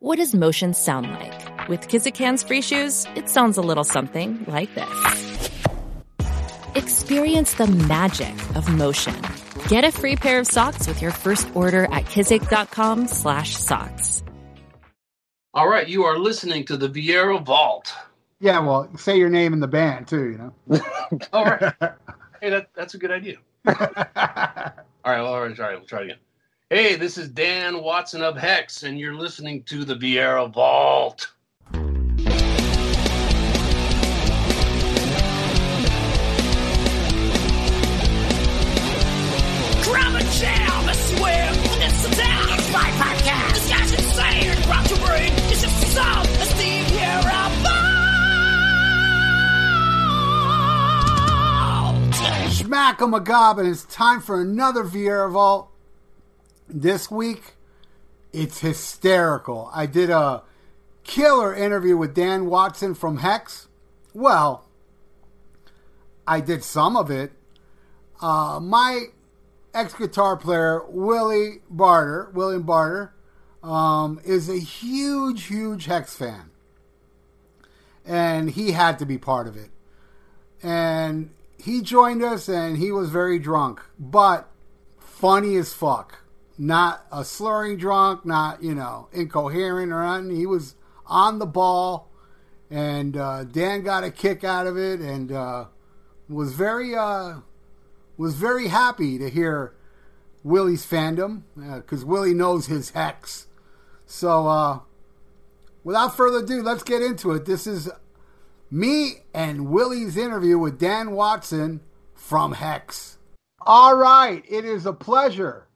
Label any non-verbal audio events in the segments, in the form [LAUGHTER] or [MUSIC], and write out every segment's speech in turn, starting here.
What does motion sound like? With Kizikans free shoes, it sounds a little something like this. Experience the magic of motion. Get a free pair of socks with your first order at kizik.com/socks. All right, you are listening to the Viera Vault. Yeah, well, say your name in the band too, you know. [LAUGHS] All right. [LAUGHS] hey, that, that's a good idea. [LAUGHS] all right, well, all right, all right, we'll try it again. Hey, this is Dan Watson of Hexx, and you're listening to the Viera Vault. Grab a jam, I swear, it's a down. It's my podcast. This guy's insane. Rock your brain. It's just some a Steve Viera vault. Smack 'em a gob, and it's time for another Viera Vault. This week, it's hysterical. I did a killer interview with Dan Watson from Hexx. Well, I did some of it. Uh, my ex guitar player, Willy Barter, William Barter, um, is a huge, huge Hexx fan. And he had to be part of it. And he joined us and he was very drunk, but funny as fuck. Not a slurring drunk, not, you know, incoherent or anything. He was on the ball and uh, Dan got a kick out of it and uh, was very uh, was very happy to hear Willy's fandom because Willy knows his Hexx. So, uh, without further ado, let's get into it. This is me and Willy's interview with Dan Watson from Hexx. All right, it is a pleasure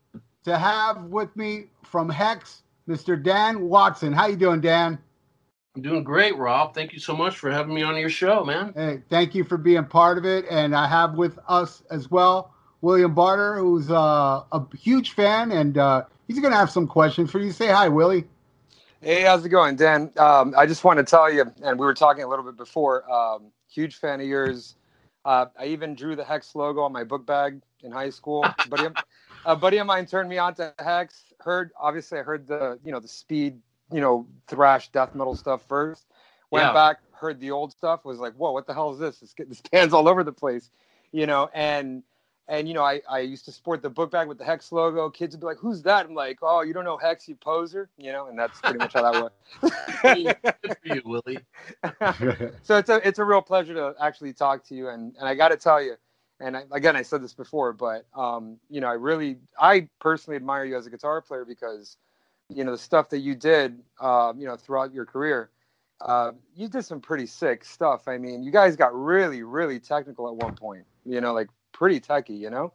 to have with me from Hexx, Mr. Dan Watson. How you doing, Dan? I'm doing great, Rob. Thank you so much for having me on your show, man. Hey, thank you for being part of it. And I have with us as well William Barter, who's uh, a huge fan, and uh, he's going to have some questions for you. Say hi, Willy. Hey, how's it going, Dan? Um, I just want to tell you, and we were talking a little bit before. Um, huge fan of yours. Uh, I even drew the Hexx logo on my book bag in high school. a, buddy of, a buddy of mine turned me on to Hexx. Heard, obviously, I heard the you know the speed, you know, thrash death metal stuff first. Went Yeah. back, heard the old stuff. Was like, whoa, what the hell is this? This, this [LAUGHS] band's all over the place, you know. And and you know, I, I used to sport the book bag with the Hexx logo. Kids would be like, "Who's that?" I'm like, "Oh, you don't know Hexx, you poser," you know. And that's pretty much how that Good was. for you, Willy. [LAUGHS] so it's a it's a real pleasure to actually talk to you, and and I got to tell you, and I, again, I said this before, but um, you know, I really, I personally admire you as a guitar player because, you know, the stuff that you did, um, you know, throughout your career. Uh, you did some pretty sick stuff. I mean, you guys got really, really technical at one point. You know, like pretty techy. You know,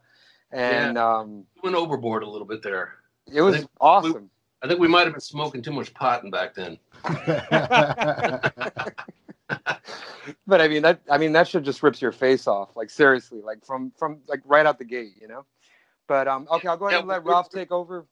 and um, Went overboard a little bit there. it was think awesome. I think we might have been smoking too much pot back then. [LAUGHS] [LAUGHS] [LAUGHS] but I mean that I mean that shit just rips your face off. Like seriously, like from from like right out the gate, you know. But um, okay, I'll go ahead and let we're- Ralph take over.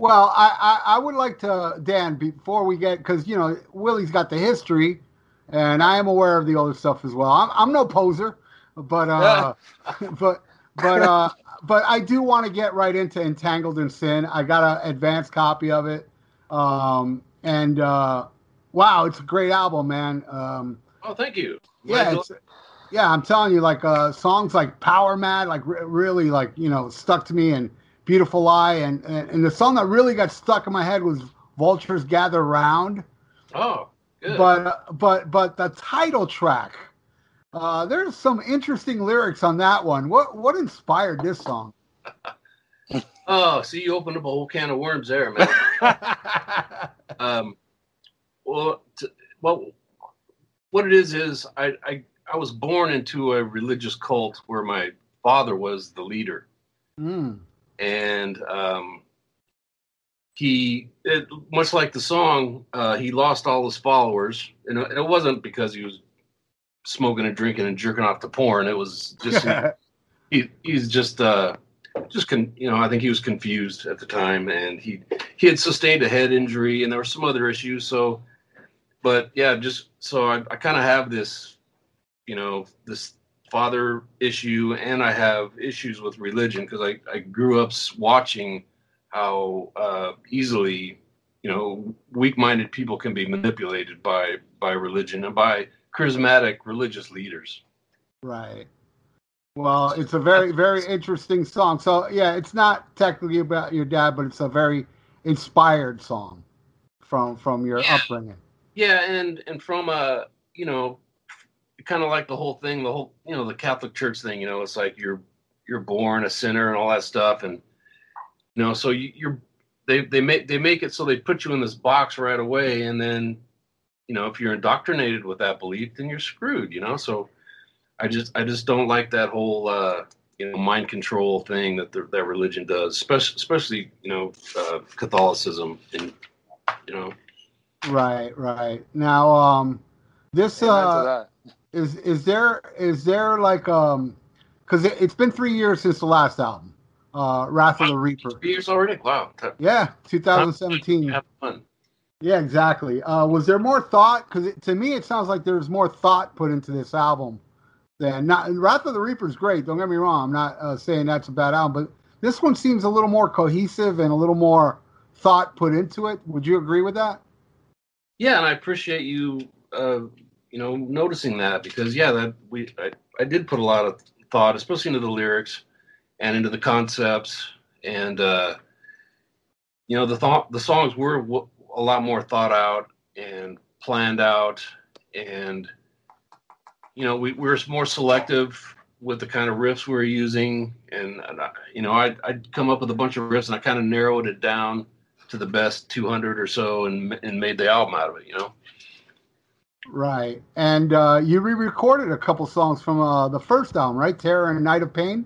well, I, I, I would like to, Dan, before we get, because, you know, Willy's got the history, and I am aware of the older stuff as well. I'm, I'm no poser, but, uh, [LAUGHS] but, but, uh, but I do want to get right into Entangled in Sin. I got an advanced copy of it. Um, and, uh, wow, it's a great album, man. Um, Oh, thank you. yeah, yeah, I'm telling you, like uh, songs like Power Mad, like re- really, like you know, stuck to me, and Beautiful Lie, and, and and the song that really got stuck in my head was Vultures Gather Round. Oh, good. But but but the title track, uh, there's some interesting lyrics on that one. What what inspired this song? [LAUGHS] oh, see, you opened up a whole can of worms there, man. [LAUGHS] um, well, t- well, what it is is I, I I was born into a religious cult where my father was the leader, Mm. and um, he it, much like the song, uh, he lost all his followers, and it, it wasn't because he was smoking and drinking and jerking off to porn. It was just he, [LAUGHS] he's just uh just con- you know i think he was confused at the time and he he had sustained a head injury and there were some other issues so but yeah just so i, I kind of have this you know this father issue and i have issues with religion because I, I grew up watching how uh easily you know weak-minded people can be manipulated by by religion and by charismatic religious leaders. Right. Well, it's a very, very interesting song. So, yeah, it's not technically about your dad, but it's a very inspired song from from your Yeah. upbringing. Yeah, and and from a you know, kind of like the whole thing, the whole you know the Catholic Church thing. You know, it's like you're you're born a sinner and all that stuff, and you know, so you, you're they they make they make it so they put you in this box right away, and then you know if you're indoctrinated with that belief, then you're screwed. You know, so I just I just don't like that whole uh, you know mind control thing that the, that religion does, especially especially you know uh, Catholicism and you know. Right, right. Now, um, this Amen to uh, that. is is there is there like um, because it, it's been three years since the last album, uh, Wrath of the Reaper. Three years already? Wow. Yeah, 2017. Have fun. Yeah, exactly. Uh, was there more thought? Because to me, it sounds like there's more thought put into this album than not. and Wrath of the Reaper is great. Don't get me wrong. I'm not uh, saying that's a bad album, but this one seems a little more cohesive and a little more thought put into it. Would you agree with that? Yeah, and I appreciate you, uh, you know, noticing that because yeah, that we I, I did put a lot of thought, especially into the lyrics and into the concepts, and uh, you know, the thought the songs were w- a lot more thought out and planned out, and you know, we, we were more selective with the kind of riffs we were using, and, and I, you know, I'd, I'd come up with a bunch of riffs, and I kind of narrowed it down to the best 200 or so and and made the album out of it you know Right. And uh, you re-recorded a couple songs from uh, the first album, right? Terror and Night of Pain.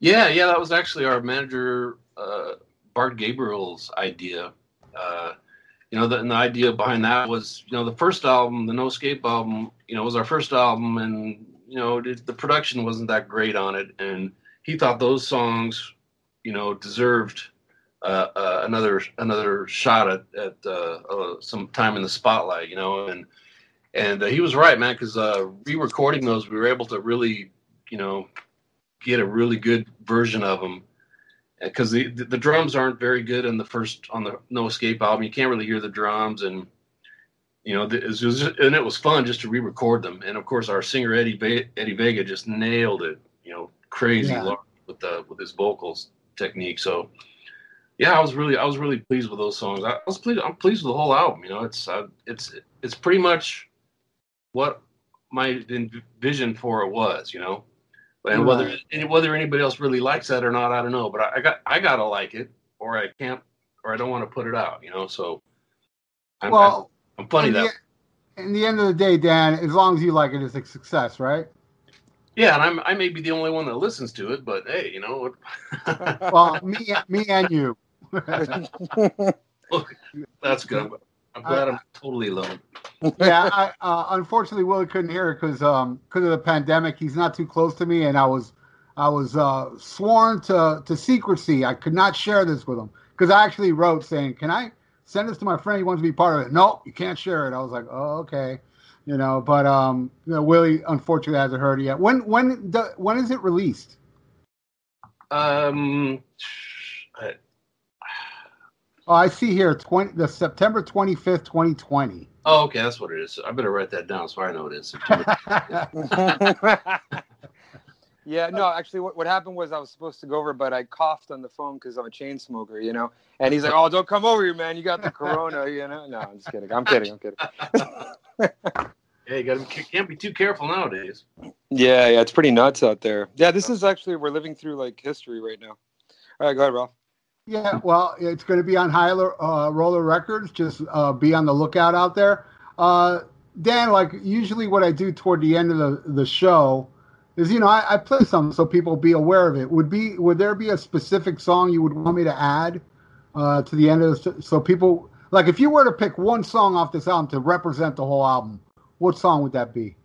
yeah yeah that was actually our manager uh bart gabriel's idea uh you know the, and the idea behind that was you know the first album the no escape album you know was our first album and you know it, the production wasn't that great on it and he thought those songs you know deserved uh, uh, another another shot at, at uh, uh, some time in the spotlight, you know, and and uh, he was right, man, because uh, re-recording those, we were able to really, you know, get a really good version of them. Because the, the the drums aren't very good in the first on the No Escape album, you can't really hear the drums, and you know, it was just, and it was fun just to re-record them. And of course, our singer Eddie Ve- Eddie Vega just nailed it, you know, crazy Yeah. with the with his vocals technique. So yeah, I was really I was really pleased with those songs. I was pleased. I'm pleased with the whole album. You know, it's uh, it's it's pretty much what my vision for it was. You know, and whether and whether anybody else really likes that or not, I don't know. But I, I got I gotta like it, or I can't, or I don't want to put it out. You know, so I'm, Well, I'm funny in that the, in the end of the day, Dan, as long as you like it, it's a success, right? yeah, and I'm I may be the only one that listens to it, but hey, you know, Well, me, [LAUGHS] me and you. Look, that's good. I'm, glad I'm totally alone. yeah, I, uh, unfortunately, Willy couldn't hear it because um, cause of the pandemic. He's not too close to me, and I was I was uh, sworn to to secrecy. I could not share this with him because I actually wrote saying, "Can I send this to my friend? He wants to be part of it." No, you can't share it. I was like, "Oh, okay." You know, but um, you know, Willy unfortunately hasn't heard it yet. When when the, when is it released? Um, I, Oh, I see here, twenty the September twenty fifth, twenty twenty. oh, okay, that's what it is. I better write that down so I know it is. [LAUGHS] [LAUGHS] yeah, no, actually, what, what happened was I was supposed to go over, but I coughed on the phone because I'm a chain smoker, you know. And he's like, "Oh, don't come over here, man. You got the corona, you know." No, I'm just kidding. I'm kidding. I'm kidding. [LAUGHS] yeah, you got him. can't be too careful nowadays. Yeah, yeah, it's pretty nuts out there. Yeah, this is actually we're living through like history right now. All right, go ahead, Ralph. Yeah, well, it's going to be on High uh, Roller Records. Just uh, be on the lookout out there. Uh, Dan, like usually, what I do toward the end of the, the show is, you know, I, I play something so people be aware of it. Would be would there be a specific song you would want me to add uh, to the end of the so people like if you were to pick one song off this album to represent the whole album, what song would that be?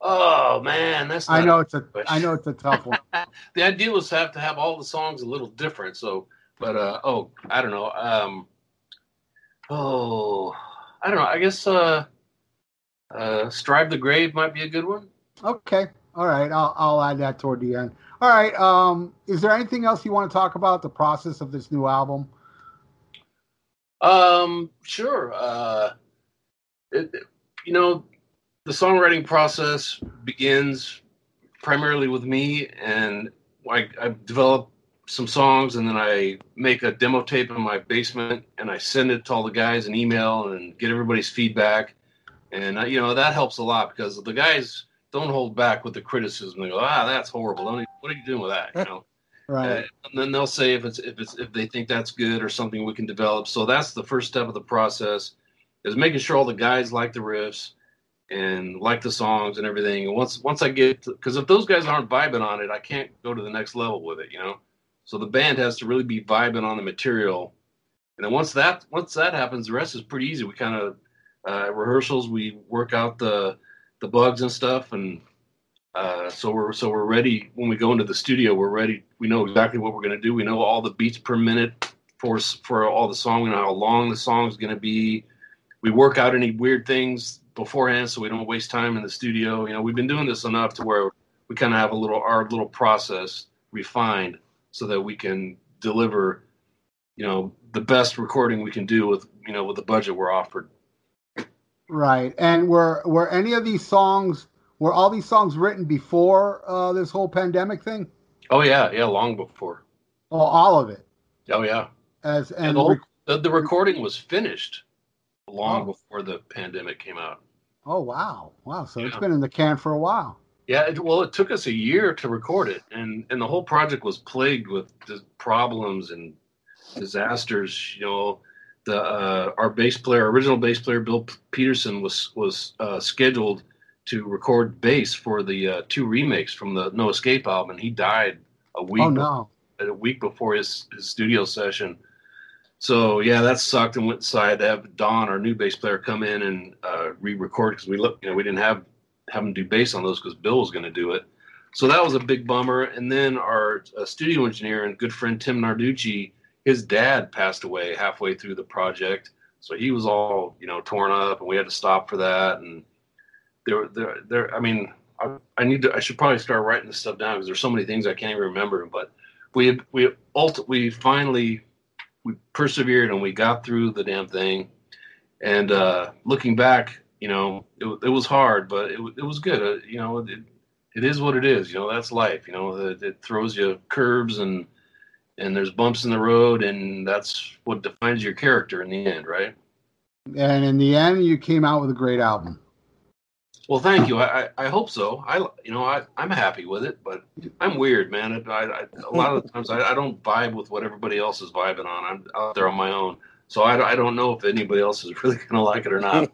Oh man, that's. I know it's a I know it's a tough one. [LAUGHS] the idea was to have to have all the songs a little different. So, but uh, oh, I don't know. Um, oh, I don't know. I guess uh, uh, "Strive the Grave" might be a good one. Okay. All right. I'll I'll add that toward the end. All right. Um, is there anything else you want to talk about the process of this new album? Um, sure. Uh, it, you know, the songwriting process begins primarily with me, and I, I develop some songs, and then I make a demo tape in my basement, and I send it to all the guys in email and get everybody's feedback, and uh, you know that helps a lot because the guys don't hold back with the criticism. They go, "Ah, that's horrible. What are you doing with that?" You know. Right. Uh, and then they'll say if it's if it's if they think that's good or something we can develop. So that's the first step of the process is making sure all the guys like the riffs and like the songs and everything. And once once I get because if those guys aren't vibing on it, I can't go to the next level with it, you know. So the band has to really be vibing on the material. And then once that once that happens, the rest is pretty easy. We kind of uh, rehearsals, we work out the the bugs and stuff, and uh, so we're so we're ready when we go into the studio. We're ready. We know exactly what we're going to do. We know all the beats per minute for for all the song. We know how long the song is going to be. We work out any weird things beforehand, so we don't waste time in the studio. You know, we've been doing this enough to where we kind of have a little our little process refined so that we can deliver, you know, the best recording we can do with you know with the budget we're offered. Right. And were were any of these songs were all these songs written before uh, this whole pandemic thing? Oh yeah, yeah, long before. Oh, all of it. Oh yeah. As And and the, whole, the, the recording was finished long Oh. before the pandemic came out. oh wow, wow. So it's been in the can for a while. Yeah, it, well, it took us a year to record it, and and the whole project was plagued with problems and disasters. You know, the uh, our bass player, original bass player Bill Peterson, was was uh, scheduled to record bass for the uh, two remakes from the No Escape album, and he died a week Oh no. a week before his, his studio session. So yeah, that sucked and went inside to have Don, our new bass player, come in and uh, re-record because we look, you know, we didn't have have him do bass on those because Bill was going to do it. So that was a big bummer. And then our uh, studio engineer and good friend Tim Narducci, his dad passed away halfway through the project, so he was all you know torn up, and we had to stop for that. And there, there, there. I mean, I, I need to. I should probably start writing this stuff down because there's so many things I can't even remember. But we we ult- we finally we persevered and we got through the damn thing. And uh, looking back, you know, it, it was hard, but it, it was good. Uh, you know, it, it is what it is. You know, that's life. You know, it, it throws you curves and and there's bumps in the road, and that's what defines your character in the end, right? And in the end, you came out with a great album. Well, thank you. I, I, I hope so. I you know I I'm happy with it, but I'm weird, man. I, I, a lot of the times I, I don't vibe with what everybody else is vibing on. I'm out there on my own, so I, I don't know if anybody else is really [LAUGHS] gonna like it or not.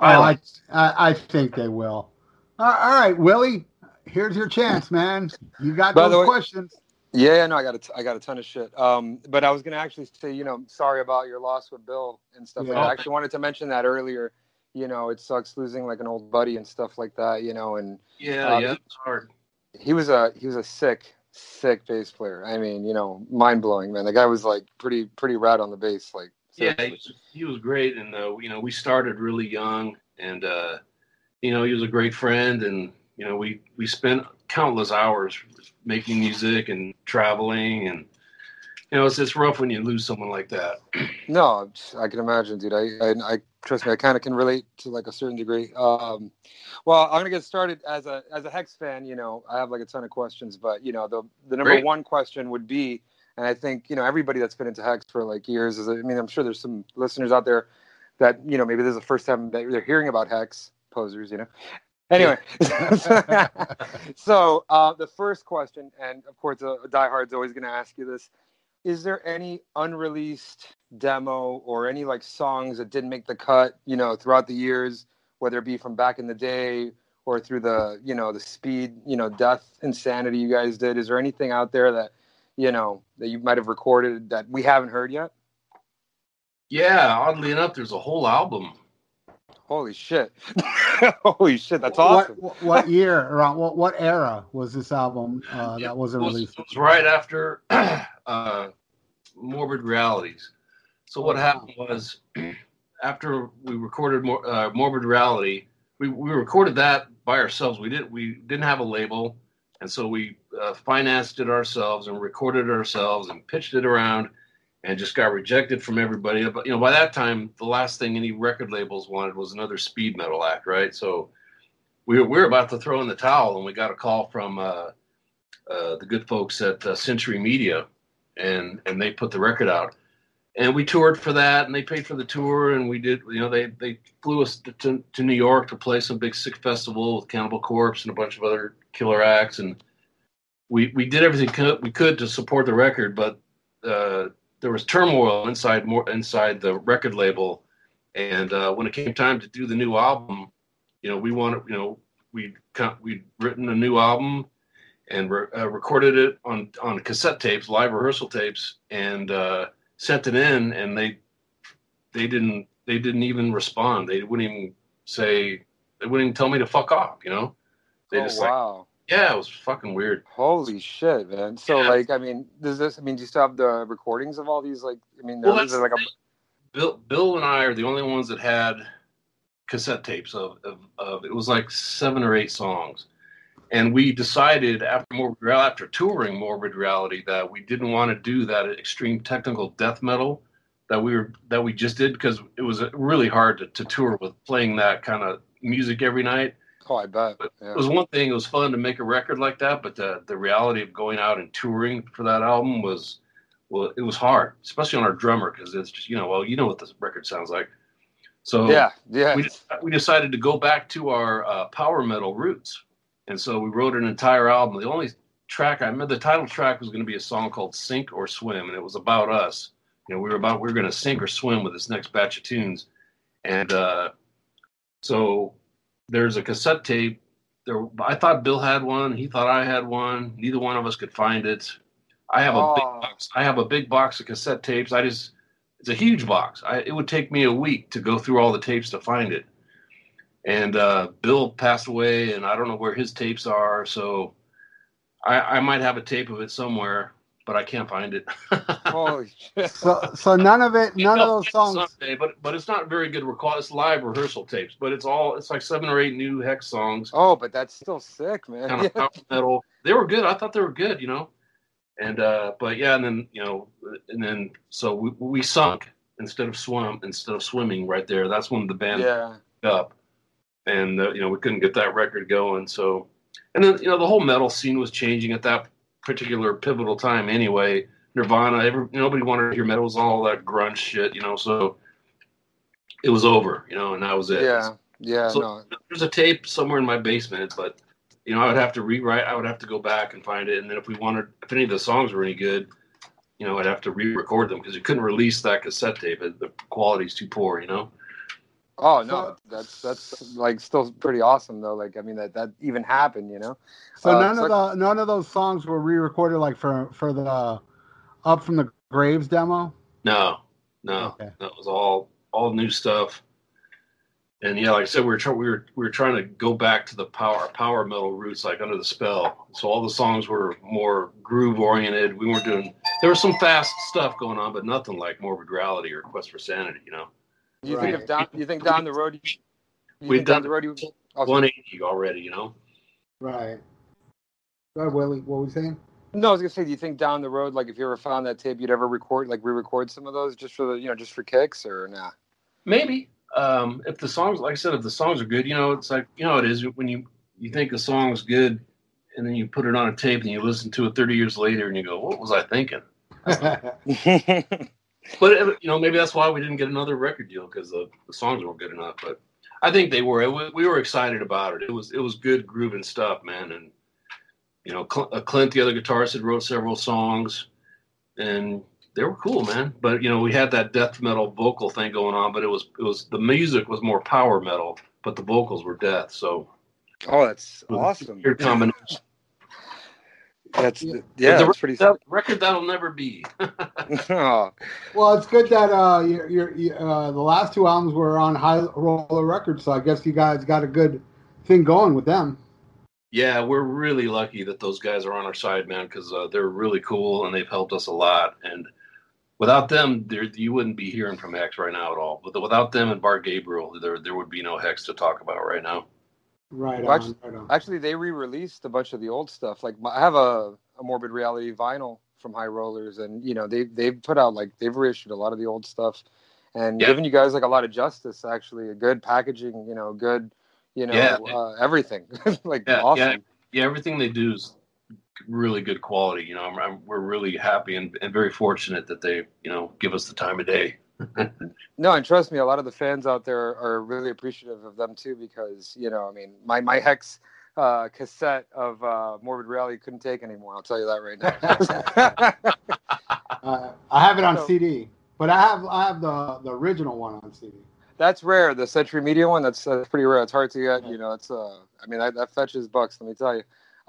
I Oh. I, I I think they will. All all right, Willy. Here's your chance, man. You got By the those way- questions. Yeah, yeah, no, I got a t- I got a ton of shit. Um, but I was gonna actually say, you know, sorry about your loss with Bill and stuff. like Yeah. that. I actually wanted to mention that earlier. You know, it sucks losing like an old buddy and stuff like that. You know, and Yeah, Uh, yeah, it's hard. he was a he was a sick sick bass player. I mean, you know, mind blowing, man. The guy was like pretty pretty rad on the bass. Like, Yeah, he was, he was great, and uh, you know we started really young, and uh, you know he was a great friend, and you know we we spent countless hours making music and traveling, and you know it's it's rough when you lose someone like that. [CLEARS THROAT] No, I can imagine, dude. I, I, I trust me. I kind of can relate to like a certain degree. Um, well, I'm gonna get started as a as a Hexx fan. You know, I have like a ton of questions, but you know, the the number Great. one question would be, and I think you know everybody that's been into Hexx for like years is. I mean, I'm sure there's some listeners out there that you know maybe this is the first time that they're hearing about Hexx posers. You know. Anyway, [LAUGHS] so uh, the first question, and of course, a, a diehard's always going to ask you this: Is there any unreleased demo or any like songs that didn't make the cut? You know, throughout the years, whether it be from back in the day or through the you know the speed, you know, death insanity you guys did. Is there anything out there that you know that you might have recorded that we haven't heard yet? Yeah, oddly enough, there's a whole album. Holy shit! [LAUGHS] Holy shit! That's awesome. What, what year around what what era was this album uh, [LAUGHS] that wasn't was, released? it was right after [CLEARS THROAT] uh, Morbid Realities. So what Oh, happened was [CLEARS THROAT] after we recorded Mor- uh, Morbid Reality, we, we recorded that by ourselves. We didn't we didn't have a label, and so we uh, financed it ourselves and recorded ourselves and pitched it around. and just got rejected from everybody. But you know, by that time, the last thing any record labels wanted was another speed metal act, right? So we were, we were about to throw in the towel, and we got a call from uh, uh, the good folks at uh, Century Media, and and they put the record out, and we toured for that, and they paid for the tour, and we did, you know, they they flew us to, to New York to play some big sick festival with Cannibal Corpse and a bunch of other killer acts, and we we did everything we could to support the record, but uh, there was turmoil inside more inside the record label, and uh, when it came time to do the new album, you know, we wanted, you know, we we'd written a new album and re- uh, recorded it on on cassette tapes, live rehearsal tapes, and uh, sent it in, and they they didn't they didn't even respond. They wouldn't even say they wouldn't even tell me to fuck off. You know, they oh, just wow. like yeah, it was fucking weird. Holy shit, man! So Yeah. like, I mean, does this? I mean, do you still have the recordings of all these? Like, I mean, Well, is like a Bill Bill and I are the only ones that had cassette tapes of, of, of it was like seven or eight songs. And we decided after Morbid Reality, after touring Morbid Reality, that we didn't want to do that extreme technical death metal that we were that we just did because it was really hard to, to tour with playing that kind of music every night. Oh, I bet. But Yeah. It was one thing; it was fun to make a record like that, but the the reality of going out and touring for that album was, well, it was hard, especially on our drummer because it's just you know, well, you know what this record sounds like. So yeah, yeah. we we decided to go back to our uh, power metal roots, and so we wrote an entire album. The only track I remember, the title track was going to be a song called "Sink or Swim," and it was about us. You know, we were about we were going to sink or swim with this next batch of tunes, and uh, so there's a cassette tape. There, I thought Bill had one. He thought I had one. Neither one of us could find it. I have a big Oh. box. I have a big box of cassette tapes. I just it's a huge box. I, it would take me a week to go through all the tapes to find it. And uh, Bill passed away, and I don't know where his tapes are. So I, I might have a tape of it somewhere, but I can't find it. oh, shit. [LAUGHS] So, so none of it, none of those songs. Someday, but but it's not very good recall. It's live rehearsal tapes, but it's all it's like seven or eight new Hexx songs, Oh, but that's still sick, man. kind of [LAUGHS] power metal. They were good. I thought they were good, you know. And uh, but yeah, and then you know, and then so we, we sunk instead of swim instead of swimming right there. That's when the band Yeah. up, and uh, you know we couldn't get that record going. So, and then you know the whole metal scene was changing at that particular pivotal time. Anyway, Nirvana, every, nobody wanted to hear metal. Was all that grunge shit, you know. So it was over, you know, and that was it. Yeah. Yeah. So- no. There's a tape somewhere in my basement, but you know I would have to rewrite. I would have to go back and find it, and then if we wanted, if any of the songs were any good. You know, I'd have to re-record them because you couldn't release that cassette tape. The quality's too poor, you know. Oh no, that's that's like still pretty awesome though. Like I mean that that even happened, you know. So Uh, none so- of the none of those songs were re-recorded like for for the up from the graves demo. No, no, Okay. that was all all new stuff. And yeah, like I said, we were trying we were we were trying to go back to the power power metal roots, like under the spell. So all the songs were more groove oriented. We weren't doing there was some fast stuff going on, but nothing like Morbid Reality or Quest for Sanity. You know, You think if down you think down the road you, you We've done the road you oh, one eighty already. You know, Right. Go ahead, Willy. What were we saying? No, I was gonna say, do you think down the road, like if you ever found that tape, you'd ever record, like re-record some of those just for the, you know, just for kicks, or nah? maybe um, if the songs, like I said, if the songs are good, you know, it's like you know, it is when you you think a song's good, and then you put it on a tape and you listen to it thirty years later, and you go, "What was I thinking?" [LAUGHS] [LAUGHS] But uh, you know, maybe that's why we didn't get another record deal because the, the songs weren't good enough. But I think they were. It wa- we were excited about it. It was it was good grooving stuff, man. And you know, uh, Clint, the other guitarist, had wrote several songs, and they were cool, man. But you know, we had that death metal vocal thing going on, but it was it was the music was more power metal, but the vocals were death. So oh, that's was awesome. weird combination. That's Yeah. yeah, the that's pretty. That record that'll never be. oh, [LAUGHS] [LAUGHS] well, it's good that uh, you're, you're, uh, the last two albums were on High Roller Records, so I guess you guys got a good thing going with them. Yeah, we're really lucky that those guys are on our side, man, because uh, they're really cool and they've helped us a lot. And without them, there you wouldn't be hearing from Hexx right now at all. But without them and Bart Gabriel, there there would be no Hexx to talk about right now. Right Well, on. actually- right on. Actually, they re-released a bunch of the old stuff. Like my, I have a, a Morbid Reality vinyl from High Rollers, and you know they they've put out like they've reissued a lot of the old stuff, and Yeah. given you guys like a lot of justice. Actually, a good packaging, you know, good, you know, Yeah. uh, everything. [LAUGHS] like Yeah, awesome. yeah. yeah, everything they do is really good quality. You know, I'm, I'm, we're really happy and, and very fortunate that they, you know, give us the time of day. No, and trust me, a lot of the fans out there are really appreciative of them too, because you know, I mean, my my Hexx uh, cassette of uh, Morbid Reality couldn't take anymore. I'll tell you that right now. [LAUGHS] Uh, I have it on So- CD, but I have I have the the original one on CD. that's rare. The Century Media one, that's that's pretty rare. It's hard to get. You know, it's uh, I mean, that, that fetches bucks. Let me tell you.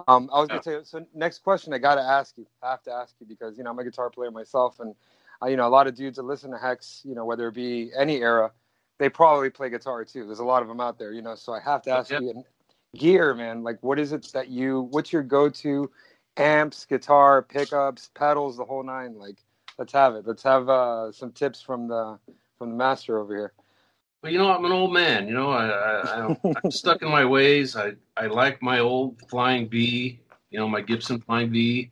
Um, I was gonna tell you. So next question, I gotta ask you. I have to ask you because you know I'm a guitar player myself, and uh, you know a lot of dudes that listen to Hexx, you know whether it be any era, they probably play guitar too. There's a lot of them out there, you know. So I have to ask Yep. you, gear, man. Like, what is it that you? What's your go-to amps, guitar, pickups, pedals, the whole nine? Like, let's have it. Let's have uh, some tips from the from the master over here. But you know, I'm an old man. You know, I, I, I'm, I'm [LAUGHS] stuck in my ways. I, I like my old Flying V. You know, my Gibson Flying V.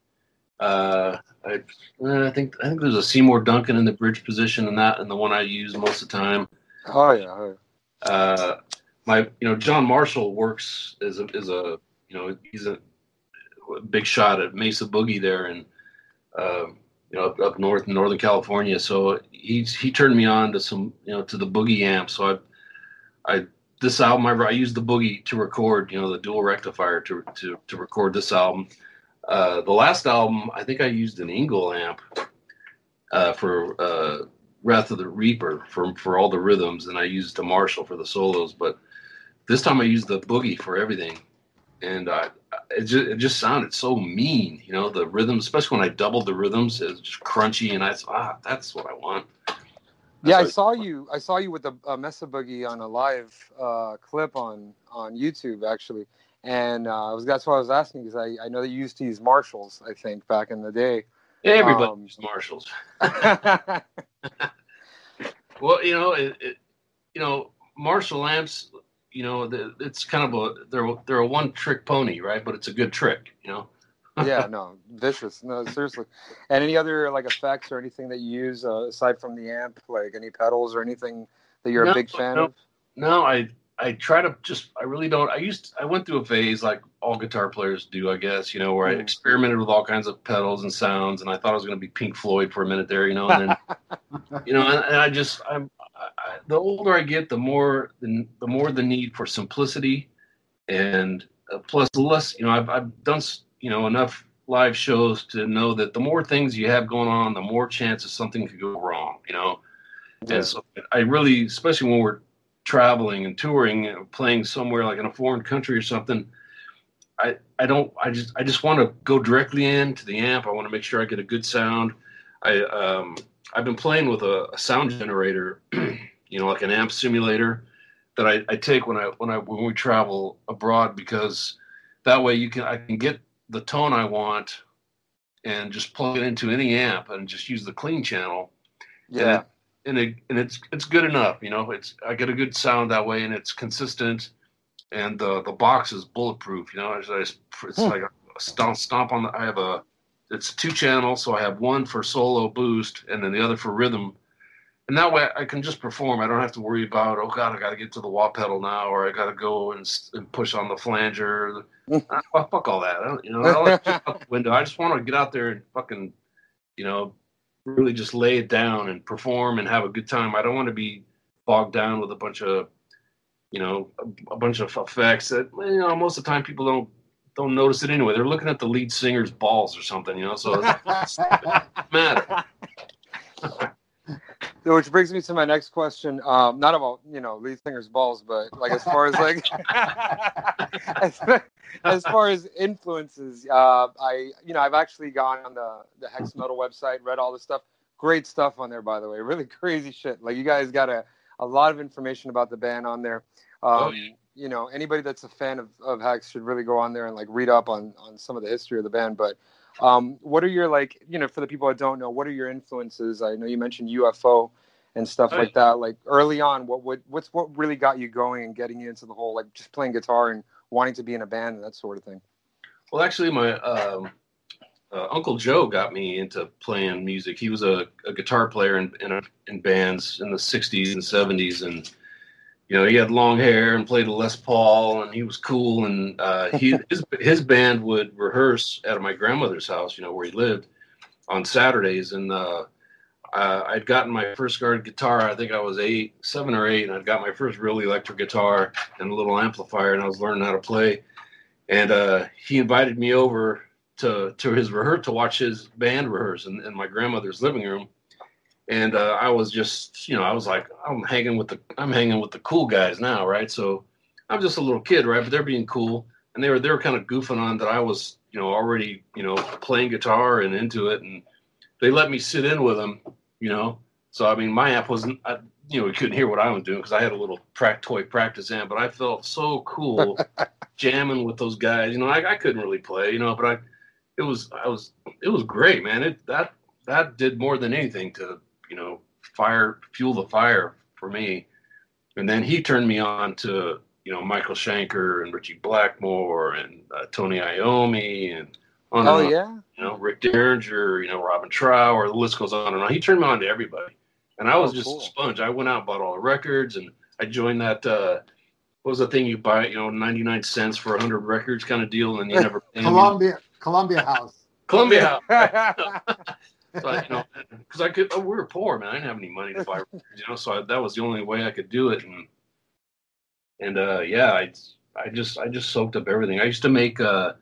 Uh, I, I think I think there's a Seymour Duncan in the bridge position, and that and the one I use most of the time. Oh yeah. oh, yeah. uh, my you know John Marshall works as a a you know he's a big shot at Mesa Boogie there and uh, you know up, up north in Northern California. So he's he turned me on to some you know to the Boogie amp. So I I this album I, I used the Boogie to record you know the dual rectifier to to to record this album. Uh, the last album I think I used an ENGL amp uh, for uh, Wrath of the Reaper for for all the rhythms, and I used a Marshall for the solos. But this time I used the boogie for everything, and I, it just it just sounded so mean, you know, the rhythm, especially when I doubled the rhythms, it was just crunchy, and I thought, ah, that's what I want. Yeah, I saw you. I saw you with the uh, Mesa Boogie on a live uh, clip on on YouTube actually, and uh, I was that's why I was asking because I, I know they used to use Marshalls I think back in the day. Everybody Um, used Marshalls. [LAUGHS] [LAUGHS] Well, you know, it, it, you know, Marshall amps, you know, the, it's kind of a they're they're a one trick pony, right? But it's a good trick, you know. [LAUGHS] Yeah, no, vicious. No, seriously. And any other like effects or anything that you use uh, aside from the amp, like any pedals or anything that you're No, a big fan no. of? No, I I try to just I really don't. I used I went through a phase like all guitar players do, I guess, you know, where I Mm. experimented with all kinds of pedals and sounds, and I thought I was going to be Pink Floyd for a minute there, you know, and then [LAUGHS] you know, and, and I just I'm I, the older I get, the more the, the more the need for simplicity, and uh, plus the less you know I've I've done s- you know enough live shows to know that the more things you have going on, the more chances something could go wrong, you know. Yeah. And so I really, especially when we're traveling and touring and playing somewhere like in a foreign country or something, I, I don't I just I just want to go directly into the amp. I want to make sure I get a good sound. I um I've been playing with a, a sound generator, [CLEARS THROAT] you know, like an amp simulator that I, I take when I when I when we travel abroad because that way you can I can get the tone I want and just plug it into any amp and just use the clean channel Yeah. And it and it's it's good enough. You know, it's I get a good sound that way, and it's consistent, and the the box is bulletproof. You know, it's, Hmm. like a stomp stomp on the. I have a it's two channels, so I have one for solo boost, and then the other for rhythm. And that way, I can just perform. I don't have to worry about, oh God, I got to get to the wah pedal now, or I got to go and, and push on the flanger. Ah, fuck, fuck all that. I don't, you know, I like to out the window. I just want to get out there and fucking, you know, really just lay it down and perform and have a good time. I don't want to be bogged down with a bunch of, you know, a, a bunch of effects that you know most of the time people don't don't notice it anyway. They're looking at the lead singer's balls or something, you know. So it doesn't [LAUGHS] matter. [LAUGHS] Which brings me to my next question. Um, not about you know lead singer's balls, but like as far as like [LAUGHS] as, as far as influences, uh, I you know I've actually gone on the the Hexx Metal website, read all the stuff. Great stuff on there, by the way. Really crazy shit. Like you guys got a a lot of information about the band on there. Um, Oh, yeah. You know, anybody that's a fan of, of Hexx should really go on there and like read up on on some of the history of the band. But um, what are your like you know for the people that don't know, what are your influences? I know you mentioned UFO and stuff Oh, like that. Like early on, what would what's what really got you going and getting you into the whole like just playing guitar and wanting to be in a band and that sort of thing? Well, actually, my um, uh, Uncle Joe got me into playing music. He was a, a guitar player in, in, in bands in the '60s and '70s, and you know he had long hair and played a Les Paul, and he was cool. And uh, he [LAUGHS] his his band would rehearse at my grandmother's house, you know, where he lived on Saturdays, and uh, uh, I'd gotten my first guard guitar. I think I was eight, seven or eight, and I'd got my first real electric guitar and a little amplifier, and I was learning how to play. And uh, he invited me over to to his rehearse to watch his band rehearse in, in my grandmother's living room. And uh, I was just, you know, I was like, I'm hanging with the I'm hanging with the cool guys now, right? So I'm just a little kid, right? But they're being cool, and they were they were kind of goofing on that I was, you know, already, you know, playing guitar and into it, and they let me sit in with them, you know. So I mean, my amp wasn't, I, you know, we couldn't hear what I was doing because I had a little prac toy practice amp, but I felt so cool [LAUGHS] jamming with those guys. You know, I, I couldn't really play, you know, but I, it was, I was, it was great, man. It that that did more than anything to, you know, fire fuel the fire for me. And then he turned me on to, you know, Michael Schenker and Ritchie Blackmore and uh, Tony Iommi and on and Oh on yeah. you know, Rick Derringer, you know, Robin Trower, or the list goes on and on. He turned me on to everybody. And I was Oh, just cool. a sponge. I went out and bought all the records and I joined that uh what was the thing you buy, you know, 99 cents for 100 records kind of deal and you never pay 'em. Columbia Columbia House. Columbia. [LAUGHS] [LAUGHS] So I, you know, [LAUGHS] because I could, oh, we were poor, man. I didn't have any money to buy records, [LAUGHS] you know, so I, that was the only way I could do it. And, and, uh, yeah, I, I just, I just soaked up everything. I used to make, uh,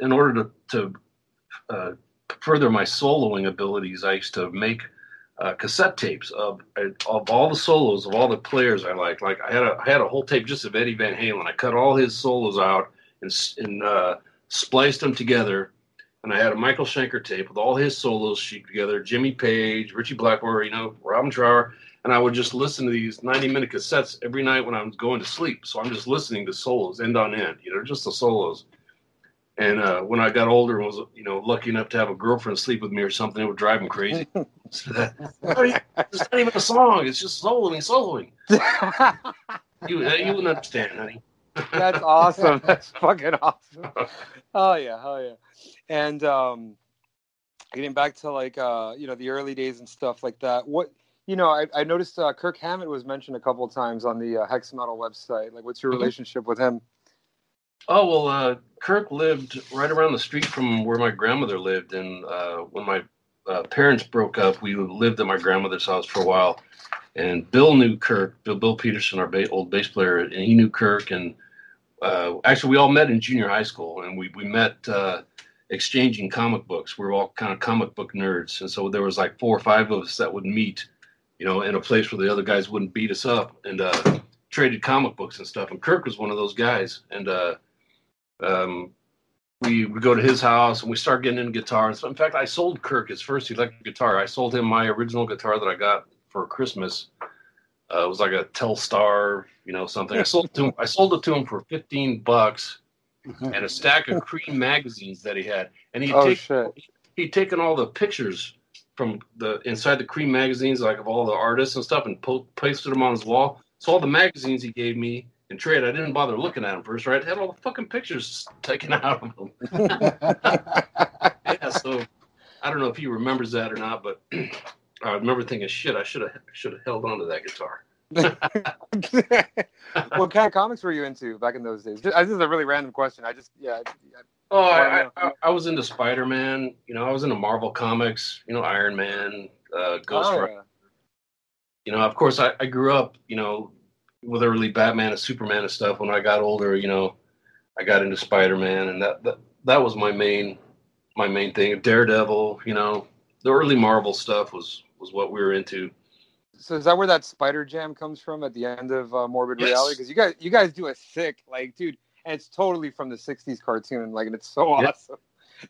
in order to, to, uh, further my soloing abilities, I used to make, uh, cassette tapes of, of all the solos of all the players I liked. Like I had a, I had a whole tape just of Eddie Van Halen. I cut all his solos out and, and, uh, spliced them together and I had a Michael Schenker tape with all his solos sheet together, Jimmy Page, Ritchie Blackmore, you know, Robin Trower, and I would just listen to these 90 minute cassettes every night when I was going to sleep. So I'm just listening to solos end on end, you know, just the solos. And uh, when I got older and was, you know, lucky enough to have a girlfriend sleep with me or something, it would drive me crazy. [LAUGHS] It's not even a song; it's just soloing, soloing. [LAUGHS] You, you wouldn't understand, honey. That's awesome. That's fucking awesome. [LAUGHS] Oh yeah, Oh, yeah. And um getting back to like uh, you know, the early days and stuff like that. What you know, I, I noticed uh, Kirk Hammett was mentioned a couple of times on the uh, Hexx Metal website. Like, what's your Mhm. relationship with him? Oh well, uh, Kirk lived right around the street from where my grandmother lived, and uh, when my uh, parents broke up, we lived at my grandmother's house for a while. And Bill knew Kirk, Bill, Bill Peterson, our ba- old bass player, and he knew Kirk. And uh, actually, we all met in junior high school, and we we met uh, exchanging comic books. we're all kind of comic book nerds, and so there was like four or five of us that would meet, you know, in a place where the other guys wouldn't beat us up, and uh, traded comic books and stuff. And Kirk was one of those guys, and uh, um, we would go to his house and we start getting into guitars. In fact, I sold Kirk his first electric guitar. I sold him my original guitar that I got for Christmas. Uh, it was like a Telstar, you know, something. I sold to him. I sold it to him for fifteen bucks Mm-hmm. and a stack of Creem magazines that he had. And he'd Oh take, shit. he'd taken all the pictures from the inside the Creem magazines, like of all the artists and stuff, and po- pasted them on his wall. So all the magazines he gave me in trade, I didn't bother looking at them first, right? I had all the fucking pictures taken [LAUGHS] out of them. [LAUGHS] yeah, so I don't know if he remembers that or not, but [CLEARS THROAT] I remember thinking, shit, I should have should have held on to that guitar. [LAUGHS] what kind of comics were you into back in those days? Just, this is a really random question. I just yeah. Oh, I, I, I was into Spider Man. You know, I was into Marvel comics. You know, Iron Man, uh, Ghost Oh, Rider. yeah. You know, of course, I, I grew up. You know, with early Batman and Superman and stuff. When I got older, you know, I got into Spider Man, and that, that that was my main my main thing. Daredevil. You know, the early Marvel stuff was was what we were into. So is that where that Spider Jam comes from at the end of uh, Morbid Yes. Reality? Because you guys, you guys do a sick, like, dude, and it's totally from the '60s cartoon, and like, and it's so Yeah. awesome.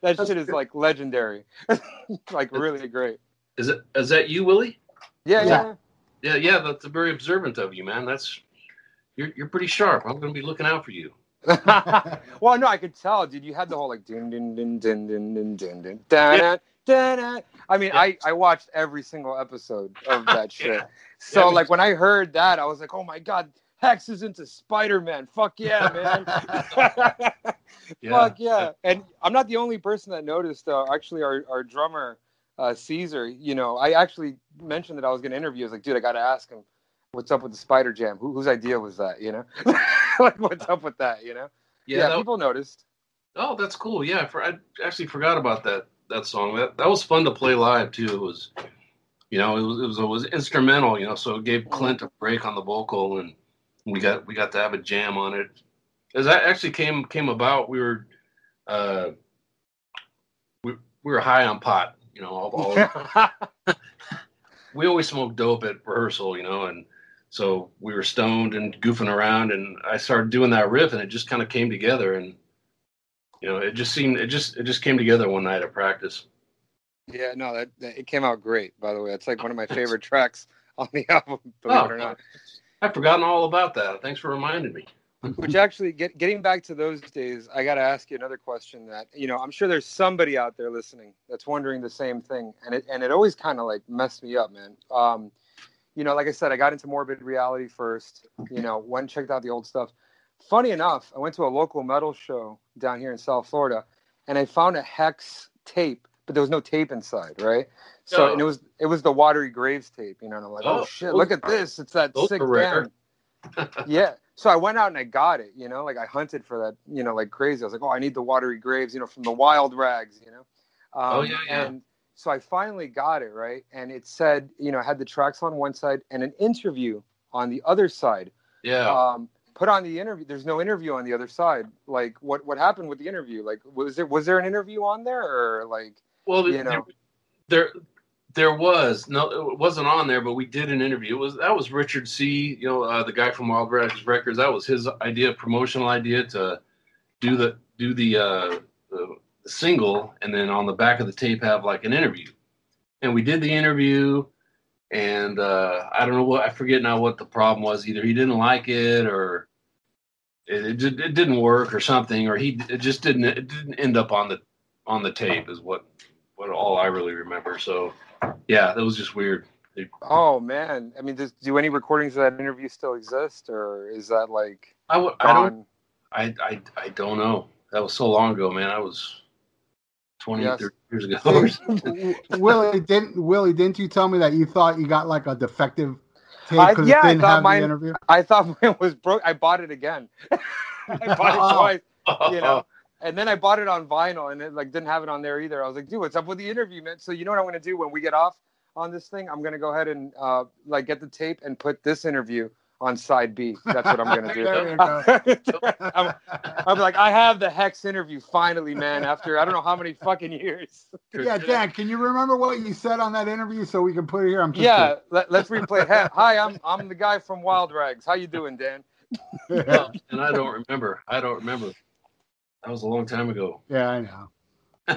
That That's shit is good. like legendary, [LAUGHS] like really great. Is it is that you, Willy? Yeah, Yeah. yeah. Yeah, yeah. That's very observant of you, man. That's you're you're pretty sharp. I'm going to be looking out for you. [LAUGHS] well, no, I could tell, dude. You had the whole like ding dun dun dun dun dun dun dun dun dun. I mean, Yeah. I I watched every single episode of [LAUGHS] that shit. Yeah. So Yeah, like when I heard that, I was like, oh my god, Hexx is into Spider Man. Fuck yeah, [LAUGHS] man. Yeah. [LAUGHS] Fuck yeah. And I'm not the only person that noticed. Uh, actually, our, our drummer, uh, Caesar, you know, I actually mentioned that I was going to interview. I was like, dude, I got to ask him what's up with the Spider Jam. Who, whose idea was that, you know? like, what's up with that, you know? Yeah, that- people noticed. Oh, that's cool. Yeah, for, I actually forgot about that that song. That that was fun to play live too. It was, you know, it was it was, it was instrumental. You know, so it gave Clint a break on the vocal, and we got we got to have a jam on it. As that actually came came about, we were, uh, we we were high on pot. You know, all, all [LAUGHS] [LAUGHS] we always smoked dope at rehearsal. You know, and so we were stoned and goofing around, and I started doing that riff, and it just kind of came together and you know, it just seemed it just it just came together one night at practice. yeah, no, that, that it came out great. By the way, it's like one of my [LAUGHS] favorite tracks on the [LAUGHS] album. Believe Oh, it or not. I've forgotten all about that. Thanks for reminding me. Which actually, get, getting back to those days, I got to ask you another question. That you know, I'm sure there's somebody out there listening that's wondering the same thing, and it and it always kind of like messed me up, man. Um, you know, like I said, I got into morbid reality first. You know, went and checked out the old stuff. Funny enough, I went to a local metal show down here in South Florida, and I found a Hexx tape, but there was no tape inside, right? So Oh. and it was it was the Watery Graves tape, you know. And I'm like, oh, Oh, shit, look at this! It's that sick band [LAUGHS] yeah. So I went out and I got it, you know, like I hunted for that, you know, like crazy. I was like, oh, I need the watery graves, you know, from the wild rags, you know. Um, Oh, yeah, yeah. And so I finally got it, right? And it said, you know, I had the tracks on one side and an interview on the other side. Yeah. Um, put on the interview. There's no interview on the other side. Like, what what happened with the interview? Like, was there was there an interview on there or like? well, you know. there there was no, it wasn't on there, but we did an interview. It was that was Richard C. You know, uh, the guy from Wild Rags Records. That was his idea, promotional idea to do the do the, uh, the single, and then on the back of the tape have like an interview. And we did the interview, and uh, I don't know what I forget now what the problem was. Either he didn't like it, or it, it, it didn't work, or something, or he it just didn't it didn't end up on the on the tape. Is what what all I really remember. So yeah, that was just weird. Oh man, I mean, does, do any recordings of that interview still exist, or is that like I, w- I don't? I, I I don't know. That was so long ago, man. I was 20, Yes. 30 years ago. See, Willy didn't Willy didn't you tell me that you thought you got like a defective tape I- because yeah, I it didn't thought have mine- the interview? I thought [LAUGHS] mine was broke. I bought it again. [LAUGHS] I bought it Oh. twice, you know. [LAUGHS] And then I bought it on vinyl, and it like didn't have it on there either. I was like, dude, what's up with the interview, man? So you know what I'm gonna do when we get off on this thing? I'm gonna go ahead and uh, like get the tape and put this interview on side B. That's what I'm gonna do. [LAUGHS] There you go. [LAUGHS] I'm, I'm like, I have the Hexx interview finally, man. After I don't know how many fucking years. yeah, Dan, can you remember what you said on that interview so we can put it here? I'm just Yeah, let, let's replay. Hi- Hi, I'm I'm the guy from Wild Rags. How you doing, Dan? [LAUGHS] kidding. And I don't remember. I don't remember. That was a long time ago. yeah, I know. All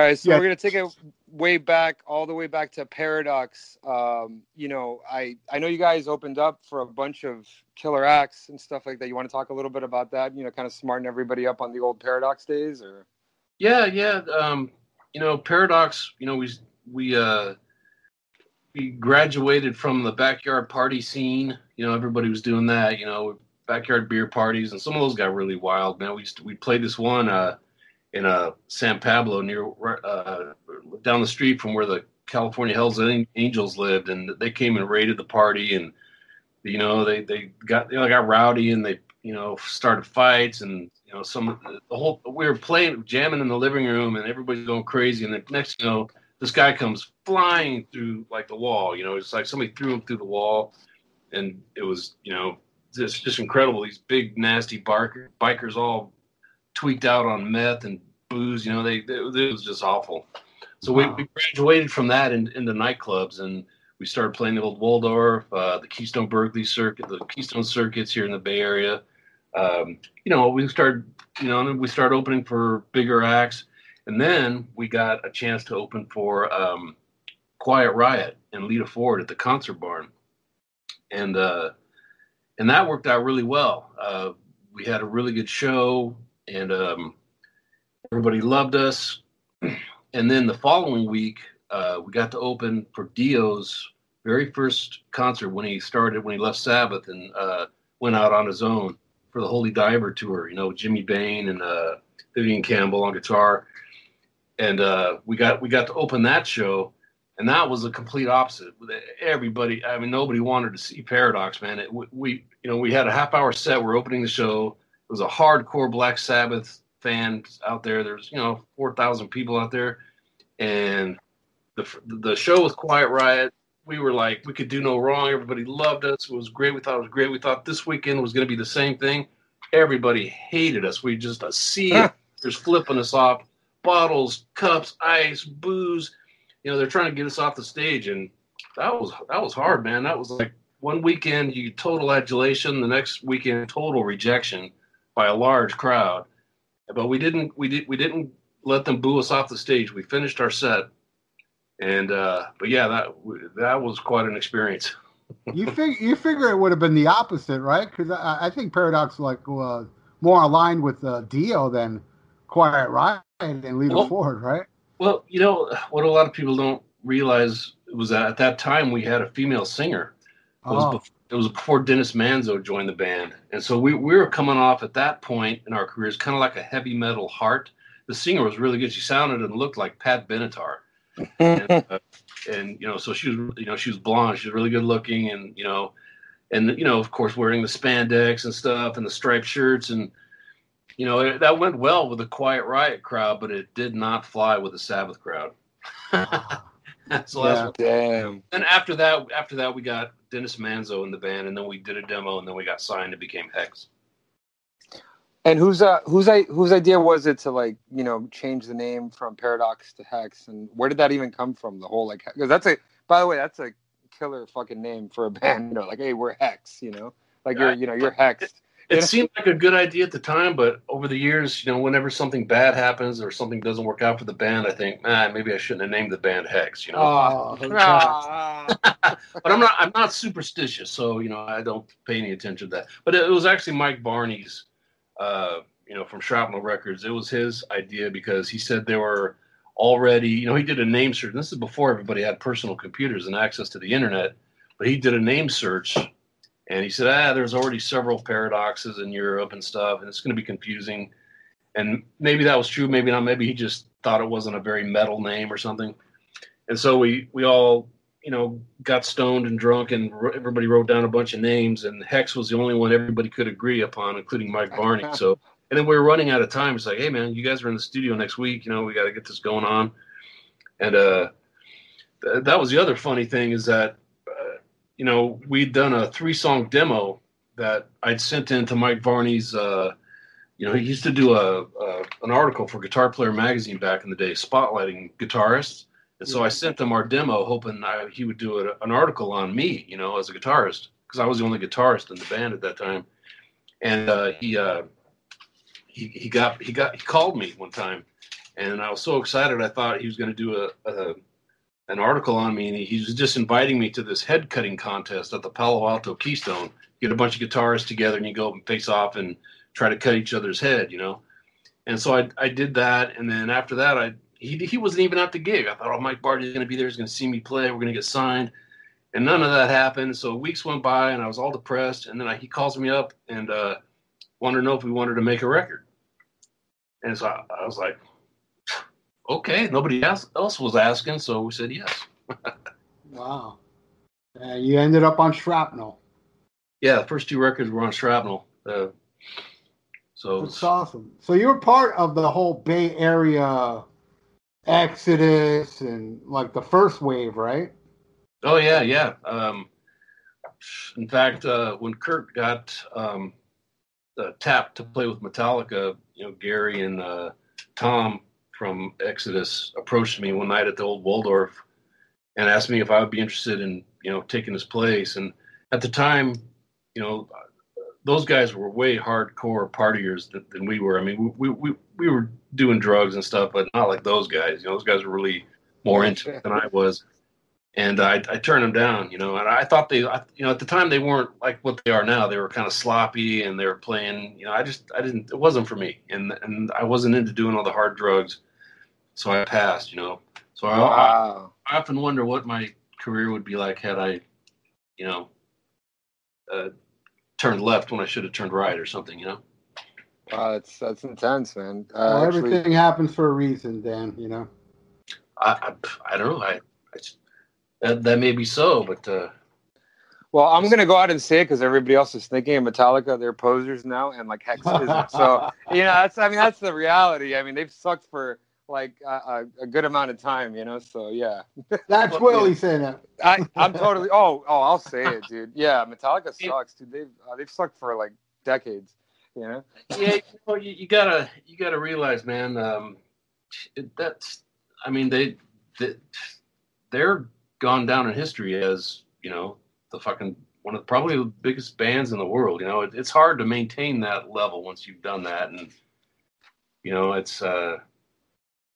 right, so Yeah. we're gonna take it way back, all the way back to Paradox. Um, you know, I I know you guys opened up for a bunch of killer acts and stuff like that. You want to talk a little bit about that? You know, kind of smarten everybody up on the old Paradox days, or Yeah, yeah. Um, you know, Paradox. You know, we we uh, we graduated from the backyard party scene. You know, everybody was doing that. You know, backyard beer parties, and some of those got really wild. Man, we used to, we played this one uh, in uh, San Pablo near uh, down the street from where the California Hell's Angels lived, and they came and raided the party, and you know they they got they got rowdy and they you know started fights and you know some the whole we were playing jamming in the living room and everybody's going crazy and the next you know this guy comes flying through like the wall you know it's like somebody threw him through the wall and it was you know just just incredible these big nasty barker, bikers all tweaked out on meth and booze you know they, they it was just awful so we, Wow. we graduated from that in, into nightclubs and we started playing the old Waldorf, uh, the Keystone Berkeley circuit, the Keystone circuits here in the Bay Area. Um, you know, we started, you know, and we started opening for bigger acts, and then we got a chance to open for um, Quiet Riot and Lita Ford at the Concert Barn, and uh, and that worked out really well. Uh, we had a really good show, and um, everybody loved us. And then the following week, uh, we got to open for Dio's very first concert when he started when he left Sabbath and uh, went out on his own for the Holy Diver tour. You know, Jimmy Bain and uh, Vivian Campbell on guitar, and uh, we got we got to open that show, and that was a complete opposite. Everybody, I mean, nobody wanted to see Paradox, man. It, we you know we had a half hour set. We're opening the show. Was a hardcore Black Sabbath fan out there. There's you know four thousand people out there, and the the show with Quiet Riot. We were like we could do no wrong. Everybody loved us. It was great. We thought it was great. We thought this weekend was going to be the same thing. Everybody hated us. We just a sea of flipping us off, bottles, cups, ice, booze. You know they're trying to get us off the stage, and that was that was hard, man. That was like one weekend you total adulation, the next weekend total rejection by a large crowd but we didn't we did we didn't let them boo us off the stage. We finished our set, and uh, but yeah, that that was quite an experience. [LAUGHS] you figure you figure it would have been the opposite, right? Because I, I, think Paradox like was more aligned with uh, Dio than Quiet Riot and Lita well, Ford, right? Well, you know what a lot of people don't realize was that at that time we had a female singer. It was, oh. before, it was before Dennis Manzo joined the band, and so we we were coming off at that point in our careers, kind of like a heavy metal heart. The singer was really good. She sounded and looked like Pat Benatar, and, [LAUGHS] uh, and you know, so she was you know she was blonde. She was really good looking, and you know, and you know, of course, wearing the spandex and stuff and the striped shirts and you know it, that went well with the Quiet Riot crowd, but it did not fly with the Sabbath crowd. [LAUGHS] so yeah. that's damn. And after that, after that, we got Dennis Manzo in the band, and then we did a demo, and then we got signed and became Hexx. And whose uh whose I whose idea was it to like you know change the name from Paradox to Hexx, and where did that even come from? The whole like because that's a by the way that's a killer fucking name for a band. You know, like hey we're Hexx, you know, like you're you know you're Hexed. It seemed like a good idea at the time, but over the years, you know, whenever something bad happens or something doesn't work out for the band, I think, ah, maybe I shouldn't have named the band Hexx. You know, oh, [LAUGHS] but I'm not. I'm not superstitious, so you know, I don't pay any attention to that. But it was actually Mike Varney's, uh, you know, from Shrapnel Records. It was his idea because he said there were already, you know, he did a name search. This is before everybody had personal computers and access to the internet, but he did a name search and he said, ah, there's already several paradoxes in Europe and stuff, and it's going to be confusing. And maybe that was true, maybe not. Maybe he just thought it wasn't a very metal name or something. And so we we all you know got stoned and drunk, and everybody wrote down a bunch of names. And Hexx was the only one everybody could agree upon, including Mike [LAUGHS] Varney. so and then we were running out of time. It's like, hey man, you guys are in the studio next week. You know, we got to get this going on. And uh, th- that was the other funny thing is that you know, we'd done a three song demo that I'd sent in to Mike Varney's. Uh, you know, he used to do a, a, an article for Guitar Player magazine back in the day, spotlighting guitarists. And so I sent him our demo, hoping I, he would do a, an article on me, you know, as a guitarist, because I was the only guitarist in the band at that time. And uh, he, uh, he he got he got he called me one time, and I was so excited. I thought he was going to do a, a an article on me, and he, was just inviting me to this head cutting contest at the Palo Alto Keystone. You Get a bunch of guitarists together, and you go and face off and try to cut each other's head, you know. And so I I did that, and then after that, I he he wasn't even at the gig. I thought, oh, Mike Varney's going to be there. He's going to see me play. We're going to get signed. And none of that happened. So weeks went by, and I was all depressed. And then I, he calls me up and uh, wanted to know if we wanted to make a record. And so I, I was like, okay, nobody else, else was asking, so we said yes. [LAUGHS] wow. And you ended up on Shrapnel. Yeah, the first two records were on Shrapnel. Uh, so that's awesome. So you were part of the whole Bay Area exodus and like the first wave, right? Oh yeah, yeah. Um, in fact, uh, when Kirk got um, uh, tapped to play with Metallica, you know, Gary and uh, Tom from Exodus approached me one night at the old Waldorf and asked me if I would be interested in you know taking his place. And at the time, you know, those guys were way hardcore partiers than, than we were. I mean, we, we we were doing drugs and stuff, but not like those guys. You know, those guys were really more into it than I was. And I, I turned them down, you know, and I thought they, I, you know, at the time they weren't like what they are now. They were kind of sloppy and they were playing, you know, I just, I didn't, it wasn't for me. And, and I wasn't into doing all the hard drugs so I passed, you know. So wow. I, I, often wonder what my career would be like had I, you know, uh, turned left when I should have turned right or something. You know. Wow, that's that's intense, man. Uh, Well, actually- everything happens for a reason, Dan. You know. I I, I don't know. I, I that that may be so, but uh, Well, I'm gonna go out and say it because everybody else is thinking of Metallica. They're posers now, and like Hexx isn't. So you know, that's I mean that's the reality. I mean they've sucked for like a, a, a good amount of time, you know. So yeah, That's Willy saying that. I I'm totally. Oh oh, I'll say it, [LAUGHS] dude. Yeah, Metallica sucks, dude. They've uh, they've sucked for like decades, you know. yeah, you, know, you, you gotta you gotta realize, man. Um, that's I mean they, they they're gone down in history as you know the fucking one of probably the biggest bands in the world. You know, it, it's hard to maintain that level once you've done that, and you know it's uh,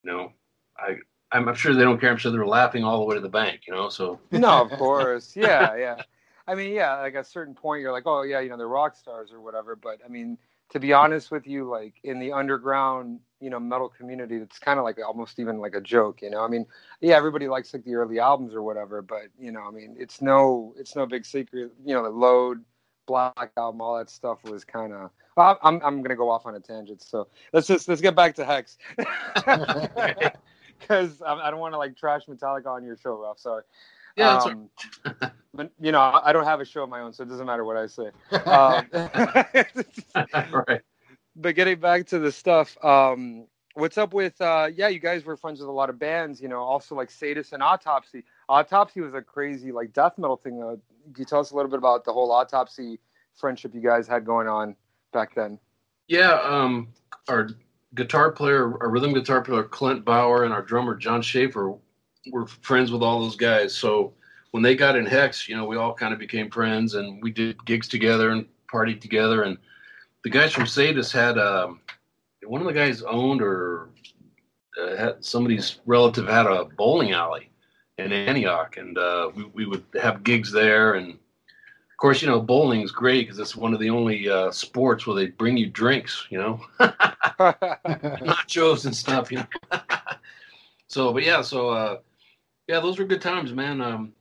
you know I. I'm sure they don't care. I'm sure they're laughing all the way to the bank, you know. So No, of course. Yeah, yeah. I mean, yeah, like at a certain point, you're like, oh, yeah, you know, they're rock stars or whatever. But I mean, to be honest with you, like in the underground, you know, metal community, it's kind of like almost even like a joke, you know. I mean, yeah, everybody likes like the early albums or whatever, but you know, I mean, it's no, it's no big secret. You know, the Load, Black album, all that stuff was kind of. Well, I'm I'm gonna go off on a tangent, so let's just let's get back to Hexx. [LAUGHS] Because I don't want to like trash Metallica on your show, Ralph. Sorry. yeah, Um, but you know, I I don't have a show of my own, so it doesn't matter what I say. [LAUGHS] Um, [LAUGHS] right. But getting back to the stuff, um, what's up with? Uh, yeah, you guys were friends with a lot of bands. You know, also like Sadus and Autopsy. Autopsy was a crazy like death metal thing. Uh, can you tell us a little bit about the whole Autopsy friendship you guys had going on back then? Yeah, um, our guitar player, our rhythm guitar player Clint Bower, and our drummer John Schaefer were friends with all those guys. So when they got in Hexx, you know, we all kind of became friends, and we did gigs together and partied together. And the guys from Sadus had um, one of the guys owned or uh, had somebody's relative had a bowling alley in Antioch, and uh, we we would have gigs there and of course, you know, bowling is great because it's one of the only uh, sports where they bring you drinks, you know, [LAUGHS] nachos and stuff, you know. [LAUGHS] so, but yeah, so uh, yeah, those were good times, man. Um,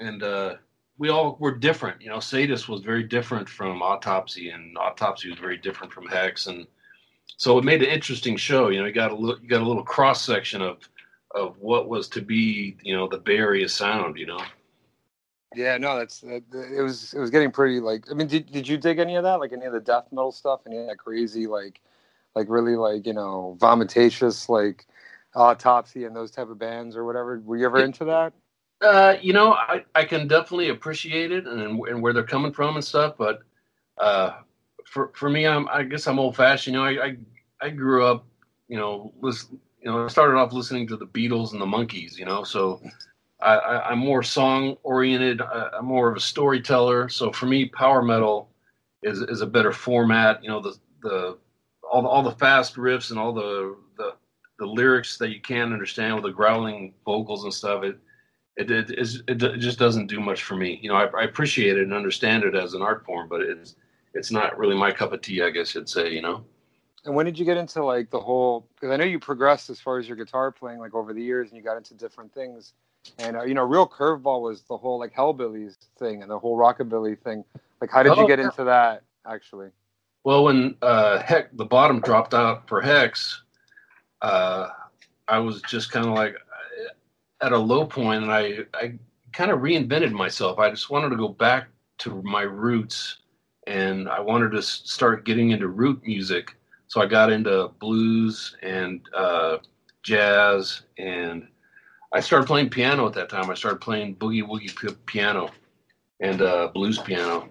and uh, we all were different, you know. Sadus was very different from Autopsy, and Autopsy was very different from Hexx, and so it made an interesting show. You know, you got a little, you got a little cross section of of what was to be, you know, the Bay Area sound, you know. yeah, no, that's that, it was it was getting pretty like. I mean, did did you dig any of that? Like any of the death metal stuff? Any of that crazy like, like really like you know vomitacious like autopsy and those type of bands or whatever? Were you ever into that? Uh, you know, I, I can definitely appreciate it and and where they're coming from and stuff, but uh, for for me, I'm I guess I'm old fashioned. You know, I, I I grew up, you know, listen, you know, I started off listening to the Beatles and the Monkees. You know, so I, I I'm more song oriented. I'm more of a storyteller. So for me, power metal is is a better format. You know, the the all the, all the fast riffs and all the the the lyrics that you can't understand with the growling vocals and stuff. It it it, it it just doesn't do much for me. You know, I, I appreciate it and understand it as an art form, but it's it's not really my cup of tea. I guess you'd say. You know. And when did you get into like the whole? Because I know you progressed as far as your guitar playing, like over the years, and you got into different things. And uh, you know, real curveball was the whole like Hellbillies thing and the whole rockabilly thing. Like, how did you Oh, get yeah. into that? Actually, Well, when uh, Heck the bottom dropped out for Hexx, uh, I was just kind of like at a low point, and I I kind of reinvented myself. I just wanted to go back to my roots, and I wanted to start getting into root music. So I got into blues and uh, jazz, and I started playing piano at that time. I started playing boogie woogie p- piano and uh, blues piano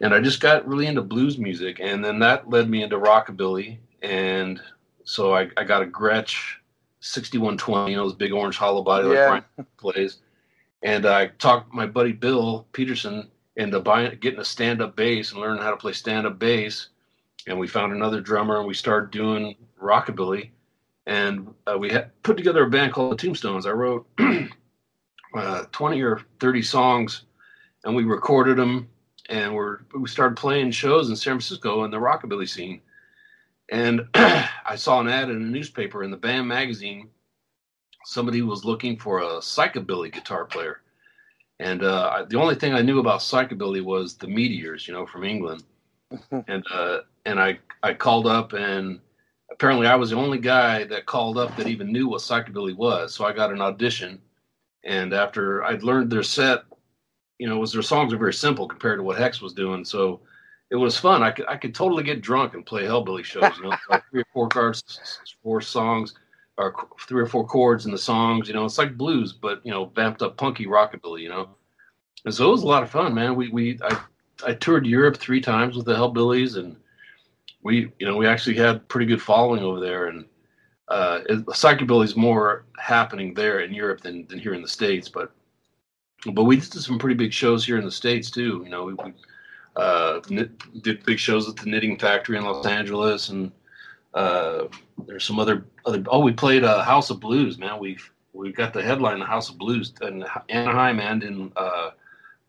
and I just got really into blues music, and then that led me into rockabilly, and so I, I got a Gretsch 6120, you know, those big orange hollow body like Yeah. Brian plays, and I talked my buddy Bill Peterson into buying, getting a stand-up bass and learning how to play stand-up bass, and we found another drummer, and we started doing rockabilly, and uh, we had put together a band called the Tombstones. I wrote [CLEARS THROAT] uh, 20 or 30 songs, and we recorded them and we're we started playing shows in San Francisco in the rockabilly scene. And [CLEARS THROAT] I saw an ad in a newspaper in the Bam magazine. Somebody was looking for a psychobilly guitar player, And uh, I, the only thing I knew about psychobilly was the Meteors, you know, from England. [LAUGHS] and uh, and I I called up and apparently I was the only guy that called up that even knew what psychobilly was. So I got an audition, and after I'd learned their set, you know, was their songs are very simple compared to what Hexx was doing. So it was fun. I could I could totally get drunk and play hellbilly shows. You know, like three or four cards, four songs, or three or four chords in the songs. You know, it's like blues, but you know, vamped up punky rockabilly. You know, and so it was a lot of fun, man. We we I I toured Europe three times with the hellbillies, and we you know we actually had pretty good following over there. And uh, psychobilly is more happening there in Europe than than here in the states, but but we did some pretty big shows here in the states too. You know, we, we uh, did big shows at the Knitting Factory in Los Angeles, and uh, there's some other other. Oh, we played uh, House of Blues, man. We we got the headline, the House of Blues, in Anaheim and in uh,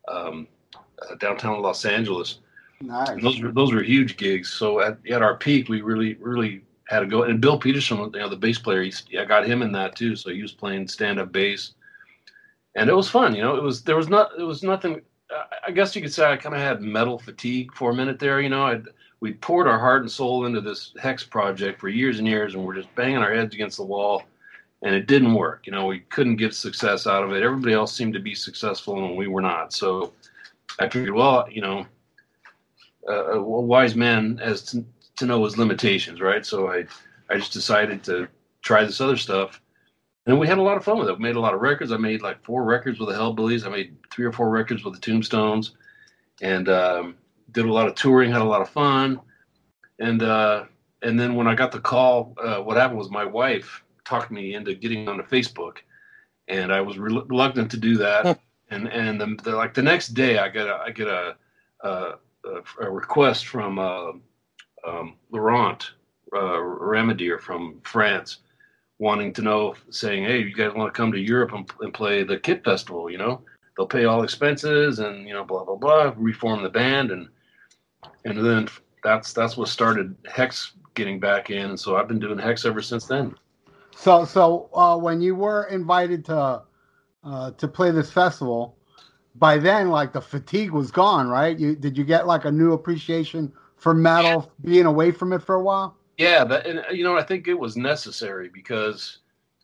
um, uh, downtown Los Angeles. Nice. And those were those were huge gigs. So at, at our peak, we really really had to go. And Bill Peterson, you know, the bass player, he, I got him in that too. So he was playing stand up bass, and it was fun. You know, it was there was not it was nothing I guess you could say I kind of had metal fatigue for a minute there. You know, I'd, we poured our heart and soul into this Hexx project for years and years, and we're just banging our heads against the wall, and it didn't work. You know, we couldn't get success out of it. Everybody else seemed to be successful, and we were not. So I figured, well, you know, uh, a wise man has to, to know his limitations, right? So I, I just decided to try this other stuff and we had a lot of fun with it. We made a lot of records. I made like four records with the Hellbillies. I made three or four records with the Tombstones, and um, did a lot of touring. Had a lot of fun, and uh, and then when I got the call, uh, what happened was my wife talked me into getting onto Facebook, and I was reluctant to do that. and and the, the, like the next day, I get a I get a a, a request from uh, um, Laurent uh, Ramadier from France wanting to know, saying, "Hey, you guys want to come to Europe and, and play the Kit Festival? You know, they'll pay all expenses and you know, blah blah blah. Reform the band and and then that's that's what started Hexx getting back in, and so I've been doing Hexx ever since then. So so uh, when you were invited to uh, to play this festival, by then like the fatigue was gone, right? You did you get like a new appreciation for metal being away from it for a while? Yeah, that, and uh, you know, I think it was necessary because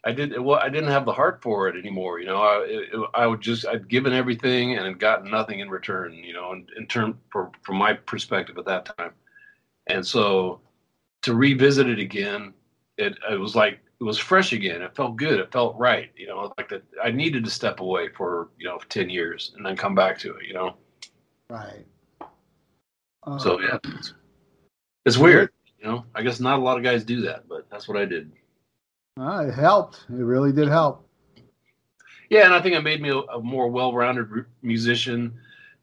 I did well. I didn't have the heart for it anymore. You know, I it, I would just I'd given everything and had gotten nothing in return. You know, in, in term for, from my perspective at that time, and so to revisit it again, it it was like it was fresh again. It felt good. It felt right. You know, like that I needed to step away for you know ten years and then come back to it. You know, right. so um, yeah, it's, it's weird. You know, I guess not a lot of guys do that, but that's what I did. Uh, it helped. It really did help. Yeah, and I think it made me a, a more well-rounded musician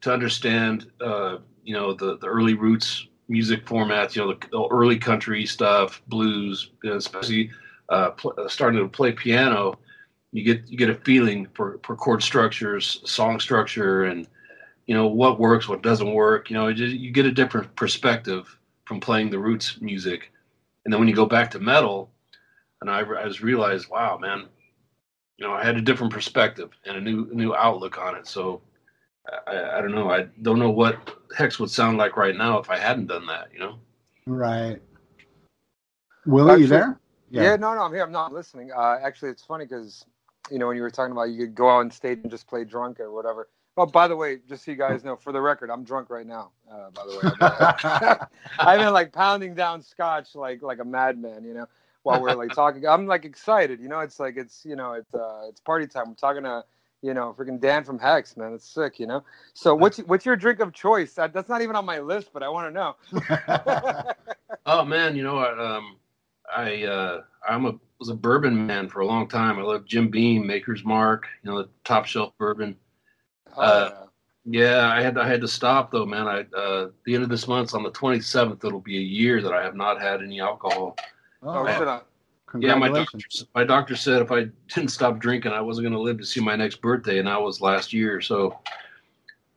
to understand, uh, you know, the the early roots music formats. You know, the, the early country stuff, blues, especially uh, pl- uh, starting to play piano. You get you get a feeling for, for chord structures, song structure, and you know what works, what doesn't work. You know, just, you get a different perspective from playing the roots music. And then when you go back to metal, and I, I just realized, wow, man, you know, I had a different perspective and a new new outlook on it. So I, I don't know. I don't know what Hexx would sound like right now if I hadn't done that. You know. Right. Will, actually, you there? Yeah. yeah. No, no, I'm here. I'm not listening. Uh, actually, it's funny because you know when you were talking about you could go out on stage and just play drunk or whatever. Oh, by the way, just so you guys know, for the record, I'm drunk right now. Uh, by the way, [LAUGHS] I've been like pounding down scotch like like a madman, you know, while we're like talking. I'm like excited, you know. It's like it's you know it's uh, it's party time. I'm talking to you know freaking Dan from Hexx, man. It's sick, you know. So what's what's your drink of choice? That, that's not even on my list, but I want to know. [LAUGHS] oh man, you know what? Um, I uh, I'm a was a bourbon man for a long time. I love Jim Beam, Maker's Mark, you know, the top shelf bourbon. Oh, uh, yeah, I had I had to stop though, man. I uh, the end of this month on the 27th, it'll be a year that I have not had any alcohol. Oh, I, yeah, my doctor, my doctor said if I [LAUGHS] didn't stop drinking, I wasn't going to live to see my next birthday, and that was last year. So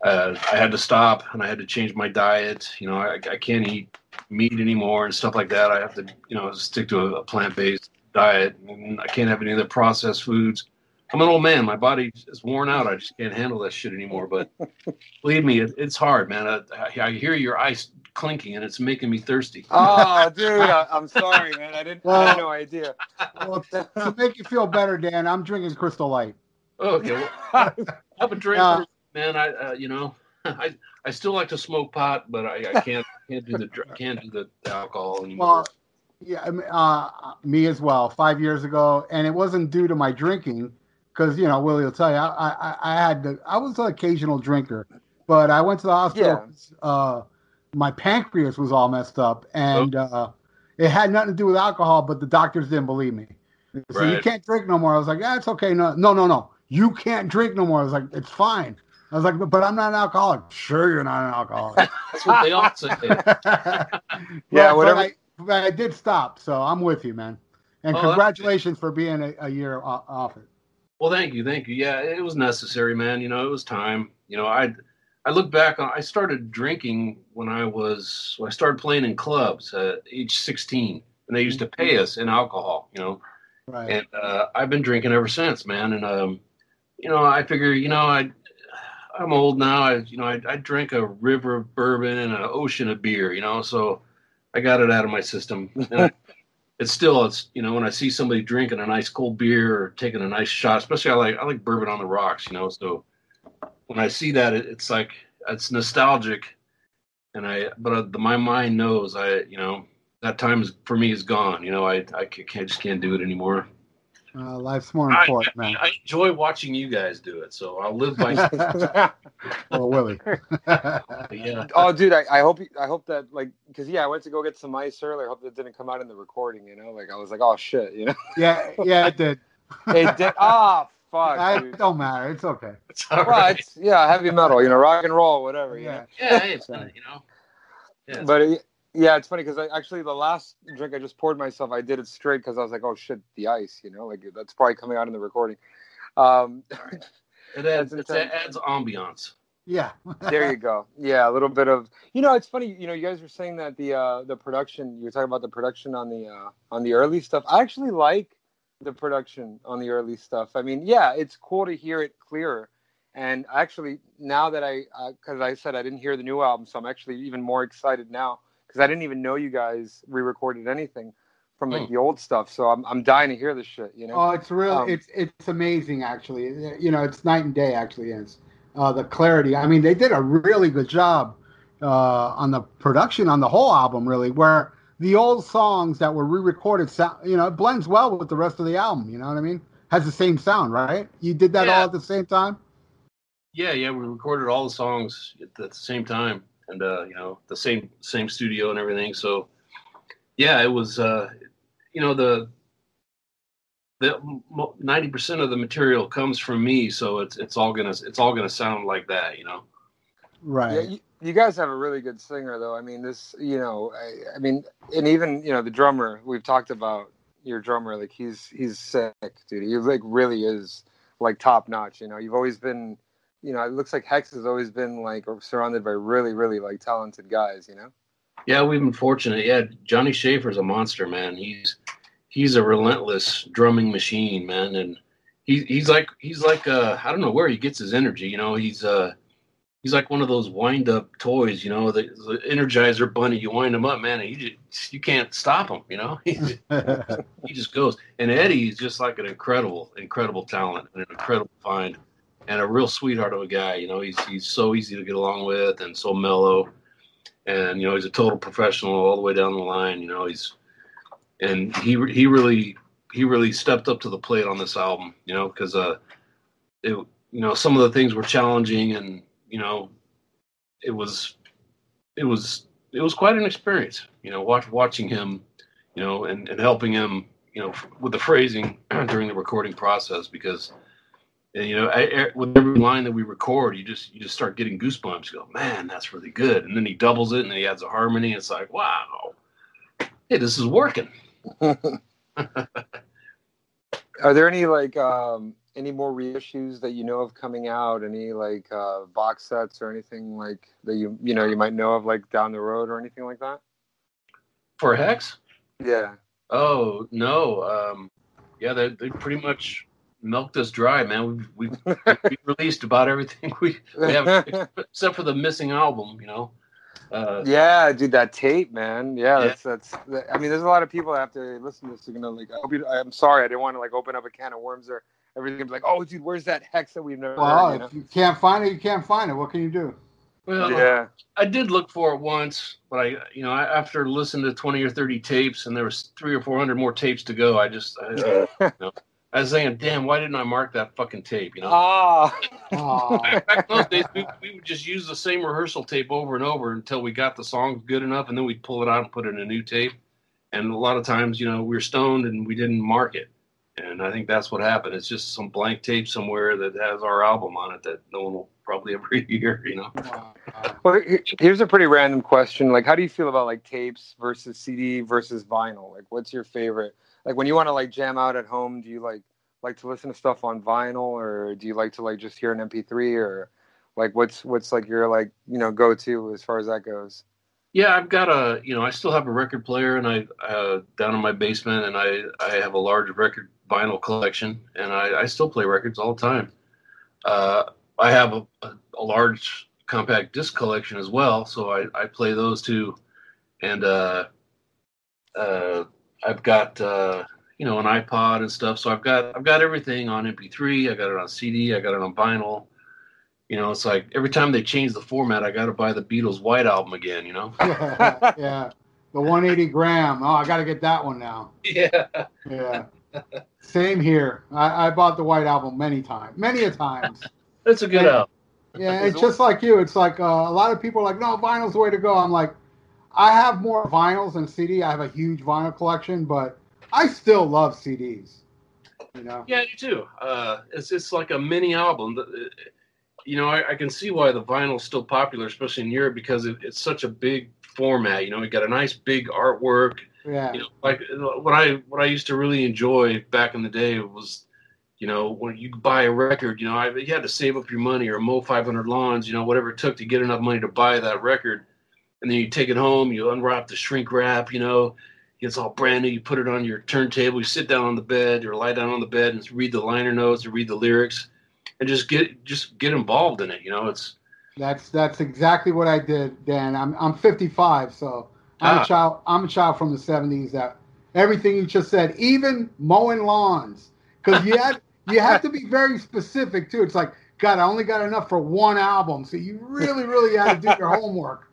uh, I had to stop, and I had to change my diet. You know, I, I can't eat meat anymore and stuff like that. I have to, you know, stick to a, a plant based diet. And I can't have any of the processed foods I'm an old man. My body is worn out. I just can't handle that shit anymore. But [LAUGHS] believe me, it, it's hard, man. I, I hear your ice clinking, and it's making me thirsty. Oh, dude, I, am sorry, man. I didn't. Well, I had no idea. Well, to, [LAUGHS] to make you feel better, Dan, I'm drinking Crystal Light. Oh, okay, well, [LAUGHS] have a drink, Uh, man. I, uh, you know, I, I still like to smoke pot, but I, I can't, can't do the, can't do the alcohol anymore. Well, yeah, uh, me as well. Five years ago, and it wasn't due to my drinking, because you know Willie will tell you, I, I, I had the, I was an occasional drinker, but I went to the hospital. Uh, my pancreas was all messed up, and uh, it had nothing to do with alcohol. But the doctors didn't believe me. So you can't drink no more. I was like, yeah, it's okay. No, no, no, no. You can't drink no more. I was like, it's fine. I was like, but, but I'm not an alcoholic. Sure, you're not an alcoholic. [LAUGHS] That's what they all say. [LAUGHS] Yeah, Well, whatever- But I, but I did stop, so I'm with you, man. And Oh, congratulations for being a, a year off it. Well, thank you, thank you. Yeah, it was necessary, man. You know, it was time. You know, I I look back on I started drinking when I was I started playing in clubs at age 16, and they used to pay us in alcohol. You know, Right. and uh, I've been drinking ever since, man. And um, you know, I figure, you know, I I'm old now. I you know, I, I drink a river of bourbon and an ocean of beer. You know, so I got it out of my system. [LAUGHS] It's still it's you know when I see somebody drinking a nice cold beer or taking a nice shot, especially I like I like bourbon on the rocks. You know, so when I see that, it, it's like it's nostalgic. And I, but uh, the, my mind knows I, you know, that time is for me is gone. You know, I, I can't just can't do it anymore. Uh, life's more I, important, man. I enjoy watching you guys do it, so I'll live by. [LAUGHS] well, Willy. [LAUGHS] yeah, oh, dude, I, I hope you- I hope that like because yeah, I went to go get some ice earlier. I hope that didn't come out in the recording. You know, like I was like, oh shit, you know, [LAUGHS] yeah, yeah, it did. it did. Ah, fuck, I, dude. it don't matter. It's okay. it's all Well, right. it's yeah, heavy metal, you know, rock and roll, whatever. You Yeah. know? Yeah, hey, it's not, you know. Yeah, But it, yeah, it's funny because I actually the last drink I just poured myself, I did it straight because I was like, oh shit, the ice, you know, like that's probably coming out in the recording. Um, [LAUGHS] it adds it adds ambiance. Yeah. there you go. Yeah, a little bit of you know, it's funny. You know, you guys were saying that the uh, the production. You were talking about the production on the uh, on the early stuff. I actually like the production on the early stuff. I mean, yeah, it's cool to hear it clearer. And actually, now that I, because I said I didn't hear the new album, so I'm actually even more excited now because I didn't even know you guys re-recorded anything from like Hmm. the old stuff. So I'm I'm dying to hear this shit. You know. Oh, it's real. Um, it's it's amazing, actually. You know, it's night and day. Actually, is uh, the clarity. I mean, they did a really good job uh, on the production on the whole album, really. Where the old songs that were re-recorded, sound, you know, it blends well with the rest of the album. You know what I mean? Has the same sound, right? You did that Yeah. all at the same time. Yeah, yeah, we recorded all the songs at the same time, and uh, you know, the same same studio and everything. So, yeah, it was, uh, you know, the the ninety percent of the material comes from me, so it's it's all gonna it's all gonna sound like that, you know. Right. Yeah, you, you guys have a really good singer, though. I mean, this, you know, I, I mean, and even you know the drummer. We've talked about your drummer. Like he's he's sick, dude. He like really is like top notch. You know, you've always been, you know, it looks like Hexx has always been like surrounded by really really like talented guys. You know. Yeah, we've been fortunate. Yeah, Johnny Schaefer's a monster, man. He's he's a relentless drumming machine, man, and he, he's like he's like uh I don't know where he gets his energy. You know, he's uh he's like one of those wind up toys. You know, the, the Energizer bunny. You wind him up, man, and you just you can't stop him. You know, [LAUGHS] he, just- [LAUGHS] he just goes. And Eddie is just like an incredible, incredible talent and an incredible find, and a real sweetheart of a guy. You know, he's he's so easy to get along with and so mellow and you know he's a total professional all the way down the line. You know he's and he he really he really stepped up to the plate on this album. You know because uh it you know some of the things were challenging and you know it was it was it was quite an experience. You know watch watching him you know and and helping him you know with the phrasing [CLEARS THROAT] during the recording process because. And, you know, I, with every line that we record, you just you just start getting goosebumps. You go, man, that's really good. And then he doubles it, and then he adds a harmony. And it's like, wow, hey, this is working. [LAUGHS] Are there any like um any more reissues that you know of coming out? Any like uh box sets or anything like that you you know you might know of like down the road or anything like that? For Hexx? Yeah. Oh no, um, yeah, they they pretty much milked us dry, man. We've we've, [LAUGHS] we've released about everything we, we have except for the missing album. You know. Uh, yeah, dude, that tape, man. Yeah, Yeah. that's that's. I mean, there's a lot of people that have to listen to this. Are gonna like. I hope you, I'm sorry, I didn't want to like open up a can of worms or everything. Be like, oh, dude, where's that Hexx that we've never Well, heard? You know? if you can't find it, you can't find it. What can you do? well, yeah. I did look for it once, but I, you know, I- after listening to twenty or thirty tapes, and there was three or four hundred more tapes to go, I just, I, you know, I was saying, damn, why didn't I mark that fucking tape? You know. Ah. [LAUGHS] Oh, Back in those days, we, we would just use the same rehearsal tape over and over until we got the song good enough, and then we'd pull it out and put it in a new tape. And a lot of times, you know, we were stoned and we didn't mark it. And I think that's what happened. It's just some blank tape somewhere that has our album on it that no one will probably [LAUGHS] ever hear, you know. wow. Well, here's a pretty random question. Like, how do you feel about like tapes versus CD versus vinyl? Like, what's your favorite? Like, when you want to like jam out at home, do you like like to listen to stuff on vinyl, or do you like to like just hear an MP3, or like what's what's like your like you know go to as far as that goes? Yeah, I've got a, you know, I still have a record player, and I uh, down in my basement, and I I have a large record vinyl collection, and I, I still play records all the time. Uh, I have a, a, a large compact disc collection as well, so I, I play those too, and uh, uh, I've got uh, you know an iPod and stuff, so I've got I've got everything on MP3, I got it on CD, I got it on vinyl. You know, it's like every time they change the format, I got to buy the Beatles White album again. You know. yeah, [LAUGHS] yeah. The 180 gram. Oh, I got to get that one now. [LAUGHS] Yeah. Yeah. Same here. I, I bought the White Album many times, many a times. That's a good Yeah. album. Yeah, it's just like you. It's like uh, a lot of people are like, no, vinyl's the way to go. I'm like, I have more vinyls than CD. I have a huge vinyl collection, but I still love CDs. You know? Yeah, you too. Uh, it's it's like a mini album. You know, I, I can see why the vinyl's still popular, especially in Europe, because it, it's such a big format. You know, you got a nice big artwork. Yeah. You know, like what I what I used to really enjoy back in the day was, you know, when you buy a record, you know, I, you had to save up your money or mow 500 lawns, you know, whatever it took to get enough money to buy that record, and then you take it home, you unwrap the shrink wrap, you know, it's all brand new. You put it on your turntable, you sit down on the bed or lie down on the bed and read the liner notes or read the lyrics, and just get just get involved in it. You know, it's That's that's exactly what I did, Dan. I'm I'm 55, so I'm Ah. a child. I'm a child from the 70s. That everything you just said, even mowing lawns, because you had [LAUGHS] you had to be very specific too. It's like, God, I only got enough for one album, so you really, really had to do your homework.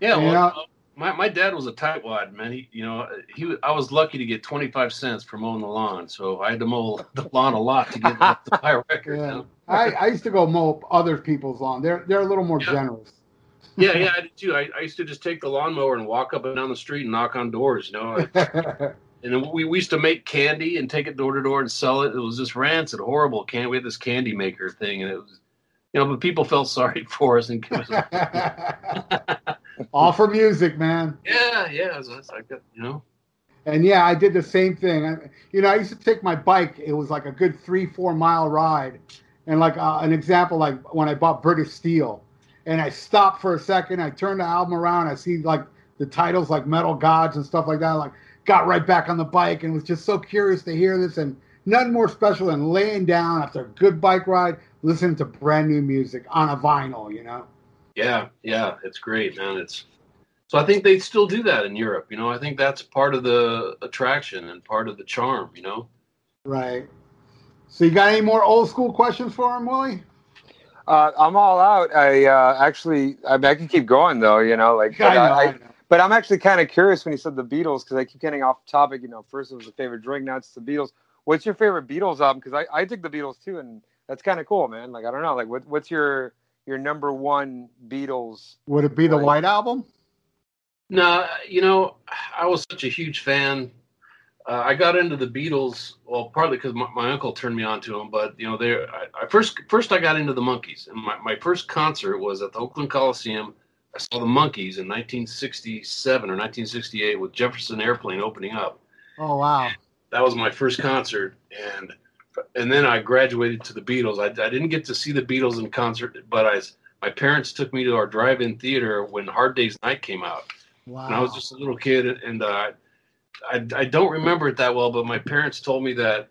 Yeah. Well, Yeah. Uh, my, my dad was a tightwad man. He, you know, he I was lucky to get 25 cents for mowing the lawn, so I had to mow the lawn a lot to get to [LAUGHS] buy a record. Yeah. I, I used to go mow other people's lawn. They're they're a little more Yeah. generous. yeah, yeah, [LAUGHS] I did too. I, I used to just take the lawnmower and walk up and down the street and knock on doors, you know. [LAUGHS] And then we, we used to make candy and take it door to door and sell it. It was just rancid, horrible candy. We had this candy maker thing, and it was, you know, but people felt sorry [LAUGHS] for us and us, All for music, man. yeah, yeah, it's, it's like that, you know. And yeah, I did the same thing. I, you know, I used to take my bike. It was like a good three, four mile ride. And like uh, an example, like when I bought British Steel, and I stopped for a second, I turned the album around, I see like the titles like Metal Gods and stuff like that. Like got right back on the bike and was just so curious to hear this. And nothing more special than laying down after a good bike ride, listening to brand new music on a vinyl. You know. Yeah, yeah, it's great, man. It's so I think they still do that in Europe. You know, I think that's part of the attraction and part of the charm. You know. Right. So you got any more old school questions for him, Willy? Uh, I'm all out. I uh, actually, I, mean, I can keep going though. You know, like, but, I know, I, I know. but I'm actually kind of curious when you said the Beatles because I keep getting off topic. You know, first it was a favorite drink, now it's the Beatles. What's your favorite Beatles album? Because I, I dig the Beatles too, and that's kind of cool, man. Like, I don't know, like, what, what's your your number one Beatles? Would it be the White Album? No, you know, I was such a huge fan. Uh, I got into the Beatles, well, partly because my, my uncle turned me on to them, but you know, they I, I first first I got into the Monkees, and my, my first concert was at the Oakland Coliseum. I saw the Monkees in 1967 or 1968 with Jefferson Airplane opening up. Oh wow. That was my first concert, and and then I graduated to the Beatles. I, I didn't get to see the Beatles in concert, but I my parents took me to our drive-in theater when Hard Day's Night came out. Wow. And I was just a little kid, and uh, I I don't remember it that well, but my parents told me that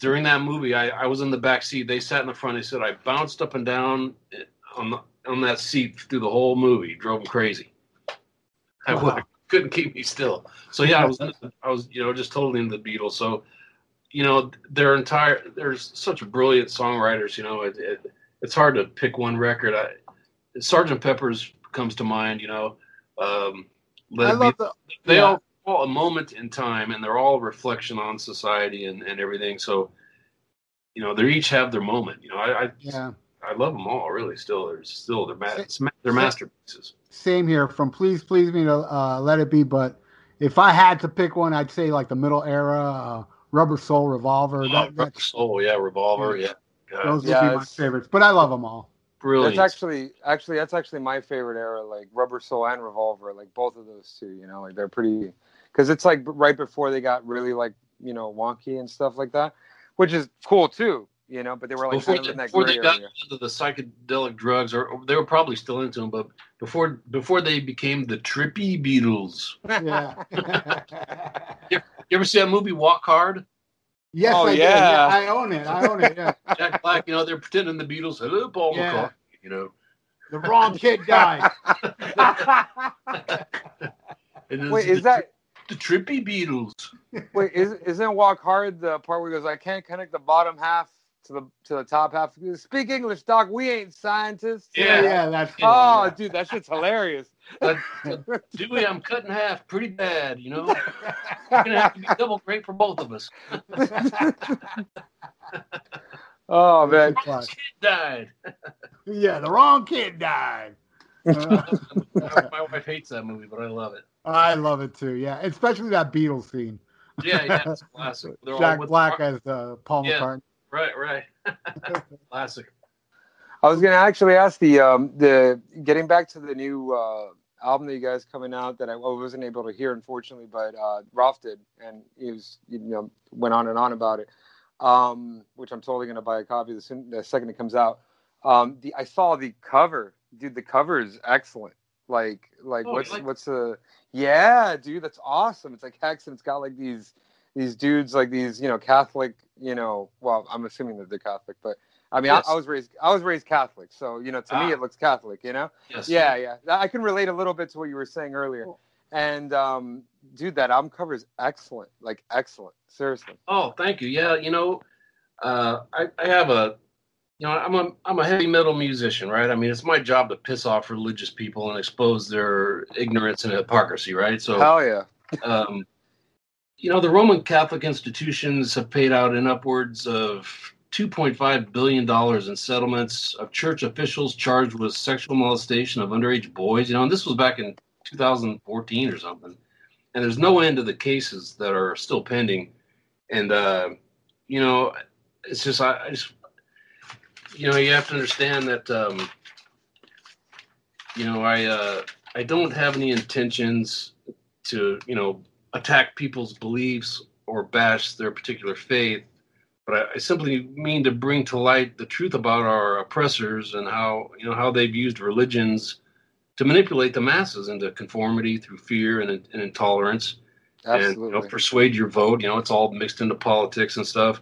during that movie, I, I was in the back seat. They sat in the front. They said I bounced up and down on the, on that seat through the whole movie. Drove them crazy. I Wow. would, couldn't keep me still. So yeah, I was I was you know just totally into the Beatles. So you know their entire there's such brilliant songwriters. You know it, it it's hard to pick one record. I, Sergeant Pepper's comes to mind. You know, um, Let I It Be- the. they yeah. all all a moment in time and they're all reflection on society and, and everything so you know they each have their moment you know i I, Yeah. I love them all really still they're still they're, ma- they're masterpieces Same here. From Please Please Me to uh, Let It Be. But if I had to pick one, I'd say like the middle era, uh, Rubber Soul, Revolver. oh, That, Rubber that's, Soul yeah revolver yeah God, those would Yeah, be my favorites. But I love them all. brilliant That's actually actually that's actually my favorite era, like Rubber Soul and Revolver, like both of those two. You know, like they're pretty because it's like right before they got really like you know wonky and stuff like that, which is cool too. You know, but they were like before, kind of they, in that before they got area. into the psychedelic drugs or, or they were probably still into them but before before they became the trippy beatles Yeah. [LAUGHS] [LAUGHS] you ever see that movie walk hard yes, Oh, I do. yeah. Yeah, I own it. I own it. Yeah. [LAUGHS] jack black you know they're pretending the beatles hello paul Yeah. mccartney you know The wrong kid died. [LAUGHS] And then Wait, the is that the trippy beatles wait is isn't Walk Hard the part where he goes, I can't connect the bottom half to the to the top half? Speak English, doc. We ain't scientists. yeah, Yeah. yeah, that's Oh, yeah. dude, that shit's hilarious. But, Dewey, I'm cut in half pretty bad, you know. [LAUGHS] It's gonna have to be double great for both of us. [LAUGHS] Oh man. Plus. Kid died. [LAUGHS] Yeah, the wrong kid died. Uh, My wife hates that movie, but I love it. I love it too. Yeah, especially that Beatles scene. Yeah, yeah, it's classic. They're all Jack with- Black as uh, Paul Yeah. McCartney. Right, right. [LAUGHS] classic. I was gonna actually ask the um the getting back to the new uh album that you guys coming out that I wasn't able to hear unfortunately, but uh Ralph did and he was you know went on and on about it. Um which I'm totally gonna buy a copy the, soon, the second it comes out. Um the I saw the cover. Dude, the cover is excellent. Like like Oh, what's like- what's the yeah, dude, that's awesome. It's like Hexx and it's got like these these dudes like these, you know, Catholic, you know, well, I'm assuming that they're Catholic, but I mean, Yes. I, I was raised I was raised Catholic, so you know, to Ah. me it looks Catholic, you know. Yes. Yeah, yeah. I can relate a little bit to what you were saying earlier. And um, dude, that album cover is excellent, like excellent. Seriously. Oh, thank you. Yeah, you know, uh, I, I have a, you know, I'm a I'm a heavy metal musician, right? I mean, it's my job to piss off religious people and expose their ignorance and hypocrisy, right? So, Hell yeah. um, you know, the Roman Catholic institutions have paid out in upwards of 2.5 billion dollars in settlements of church officials charged with sexual molestation of underage boys. You know, and this was back in 2014 or something. And there's no end to the cases that are still pending. And uh, you know, it's just I, I just you know you have to understand that um, you know I uh, I don't have any intentions to you know attack people's beliefs or bash their particular faith, but I, simply mean to bring to light the truth about our oppressors and how you know how they've used religions to manipulate the masses into conformity through fear and, and intolerance and you know, persuade your vote. You know, it's all mixed into politics and stuff.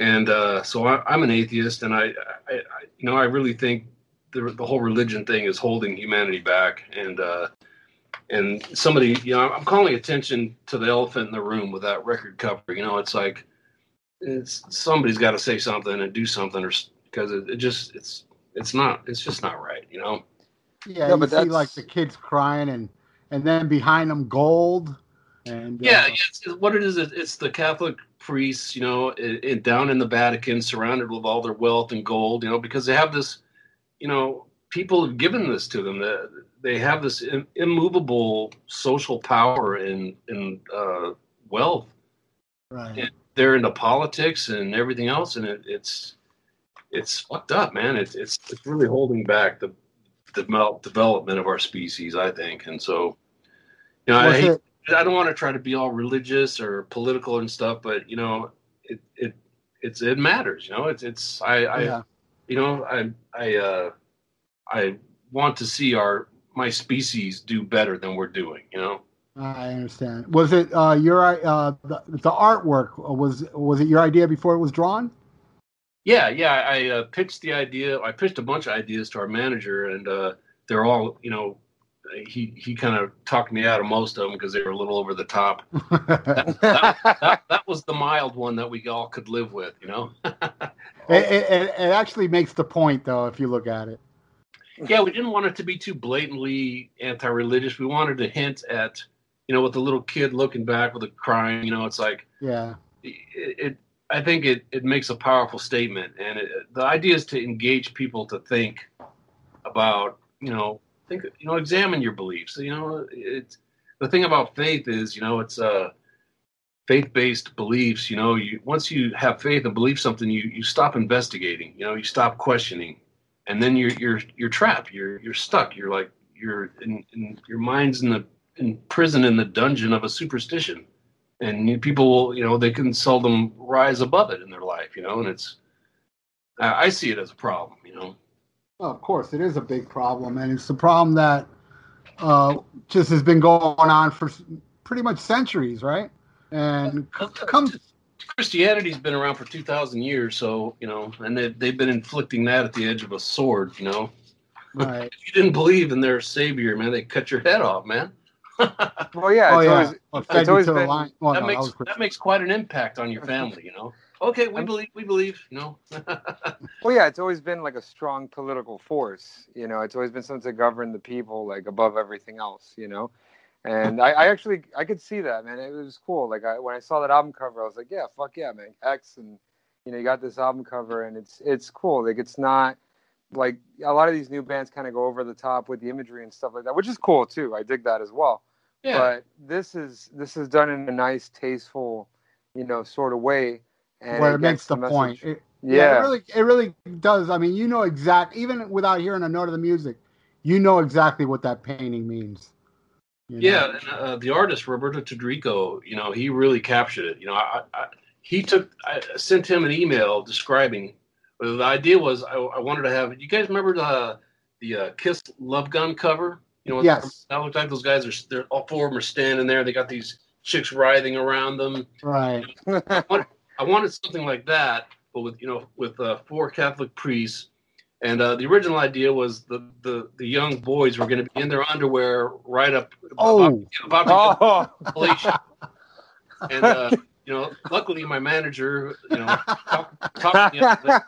And uh, so I, I'm an atheist, and I, I, I, you know, I really think the the whole religion thing is holding humanity back. And uh, and somebody, you know, I'm calling attention to the elephant in the room with that record cover. You know, it's like it's somebody's got to say something and do something, or because it, it just it's it's not it's just not right. You know. Yeah, No, you but see that's- like the kids crying and and then behind them gold and uh, Yeah, yeah it's, what it is, it- it's the Catholic priests, you know, in, in, down in the Vatican, surrounded with all their wealth and gold, you know, because they have this, you know, people have given this to them. That they have this im- immovable social power and and uh, wealth. right. Yeah. They're into politics and everything else, and it, it's it's fucked up, man. It's it's it's really holding back the the devel- development of our species, I think, and so. You know, I hate, I don't want to try to be all religious or political and stuff, but you know, it it it's it matters. You know, it's it's I I yeah. you know I I uh I want to see our my species do better than we're doing. You know. I understand. Was it uh, your uh, the, the artwork? Was was it your idea before it was drawn? Yeah, yeah. I uh, pitched the idea. I pitched a bunch of ideas to our manager, and uh, they're all, you know, he he kind of talked me out of most of them because they were a little over the top. that, [LAUGHS] that, that, that was the mild one that we all could live with, you know. [LAUGHS] it, it, it actually makes the point, though, if you look at it. Yeah, we didn't want it to be too blatantly anti-religious. We wanted to hint at, you know, with the little kid looking back with a crying. You know, it's like, yeah, it. it I think it, it makes a powerful statement, and it, the idea is to engage people to think about, you know, think, you know, examine your beliefs. You know, it's the thing about faith is, you know, it's uh, faith-based beliefs. You know, you once you have faith and believe something, you you stop investigating. You know, you stop questioning, and then you're you're you're trapped. You're you're stuck. You're like you're in, in your mind's in the in prison in the dungeon of a superstition and people will, you know, they can seldom rise above it in their life, you know, and it's, I see it as a problem, you know. Well, of course, it is a big problem, and it's a problem that uh, just has been going on for pretty much centuries, right? And come. Christianity's been around for two thousand years, so you know, and they, they've been inflicting that at the edge of a sword, you know. Right. if you didn't believe in their savior, man, they cut your head off, man. [LAUGHS] well, yeah, oh, it's yeah. always, Well, it's always been- line. Well, that no, makes was- that makes quite an impact on your family, you know. Okay, we believe, we believe, you know. [LAUGHS] Well, yeah, it's always been like a strong political force. You know, it's always been something to govern the people like above everything else. You know, and I, I actually I could see that, man. It was cool. Like I, when I saw that album cover, I was like, yeah, fuck yeah, man, Hexx, and you know, you got this album cover, and it's it's cool. Like it's not like a lot of these new bands kind of go over the top with the imagery and stuff like that, which is cool too. I dig that as well. yeah, But this is this is done in a nice, tasteful, you know, sort of way. And where it gets makes the message- point. It, Yeah. it really, it really does. I mean, you know exact, even without hearing a note of the music, you know exactly what that painting means. You know? Yeah, and, uh, the artist Roberto Toderico, you know, he really captured it. You know, I, I, he took, I sent him an email describing. The idea was I, I wanted to have. You guys remember the the uh, Kiss Love Gun cover? You know, Yes. that looked like those guys are. They're all four of them are standing there. They got these chicks writhing around them. Right. I wanted something like that, but with you know with uh, four Catholic priests. And uh, the original idea was the, the, the young boys were going to be in their underwear right up Oh. about, about Oh. [LAUGHS] And uh, you know, luckily my manager, you know, talked, talked me up. to that.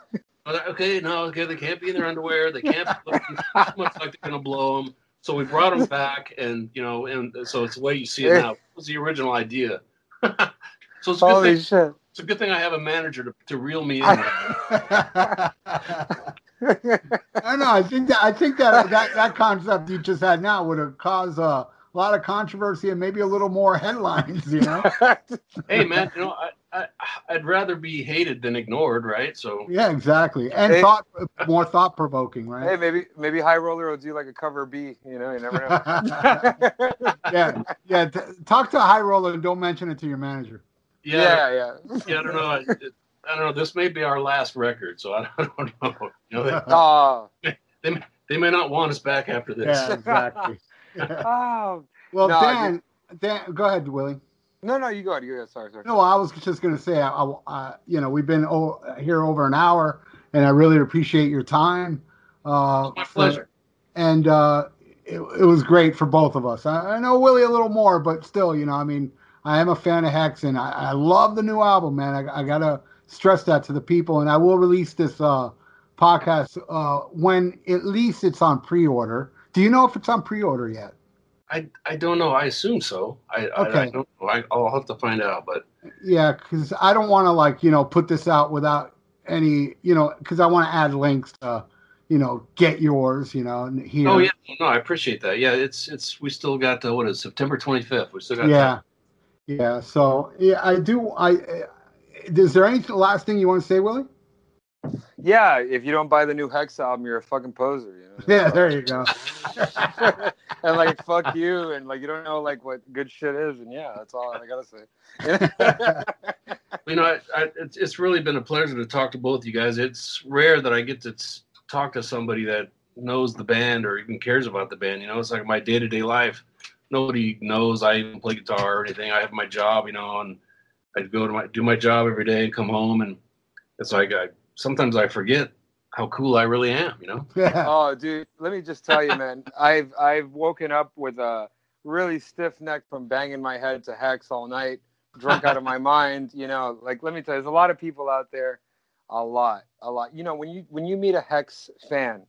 I was like, okay, no, okay, they can't be in their underwear. They can't be looking too much like they're going to blow them. So we brought them back, and you know, and so it's the way you see it now. It was the original idea. [LAUGHS] so it's a good holy shit! It's a good thing I have a manager to, to reel me in. I don't [LAUGHS] know. I think that I think that that, that concept you just had now would have caused uh, a lot of controversy and maybe a little more headlines. You know? [LAUGHS] hey, man, you know, I, I I'd rather be hated than ignored, right? So yeah, exactly. And Hey. thought more thought provoking, right? hey, maybe maybe High Roller will do like a cover B. You know, you never know. [LAUGHS] yeah, yeah. T- talk to a high roller and don't mention it to your manager. Yeah, yeah, yeah. yeah, I don't know. I, I don't know. This may be our last record, so I [LAUGHS] don't know. You know, they, [LAUGHS] Oh, they may not want us back after this. Yeah, exactly. [LAUGHS] oh. Well, No, Dan, Dan, go ahead, Willy. No, no, you go ahead. You go ahead. Sorry, sorry. No, I was just going to say, I, I, I- you know, we've been o- here over an hour, and I really appreciate your time. Uh, My for- pleasure. and uh, it, it was great for both of us. I, I know Willy a little more, but still, you know, I mean, I am a fan of Hexx, and I, I love the new album, man. I, I gotta stress that to the people, and I will release this uh, podcast uh, when at least it's on pre-order. Do you know if it's on pre-order yet? I, I don't know. I assume so. I, I, I Okay. don't know. I, I'll have to find out. But Yeah, because I don't want to like you know put this out without any you know because I want to add links to you know get yours you know and here. oh yeah, no, I appreciate that. Yeah, it's it's we still got uh, what is September 25th. We still got yeah, yeah. So yeah, I do. I uh, is there any last thing you want to say, Willy? Yeah, if you don't buy the new Hexx album, you're a fucking poser. You know? Yeah, there you go. [LAUGHS] and like fuck you, and like you don't know like what good shit is, and yeah, that's all I gotta say. [LAUGHS] You know, I, I, it's, it's really been a pleasure to talk to both you guys. It's rare that I get to talk to somebody that knows the band or even cares about the band. You know, it's like my day to day life. Nobody knows I even play guitar or anything. I have my job, you know, and I'd go to my do my job every day and come home, and it's like I sometimes I forget how cool I really am, you know. [LAUGHS] Oh, dude, let me just tell you, man. [LAUGHS] I've I've woken up with a really stiff neck from banging my head to Hexx all night, drunk out of my [LAUGHS] mind. You know, like let me tell you, there's a lot of people out there, a lot, a lot. You know, when you when you meet a Hexx fan,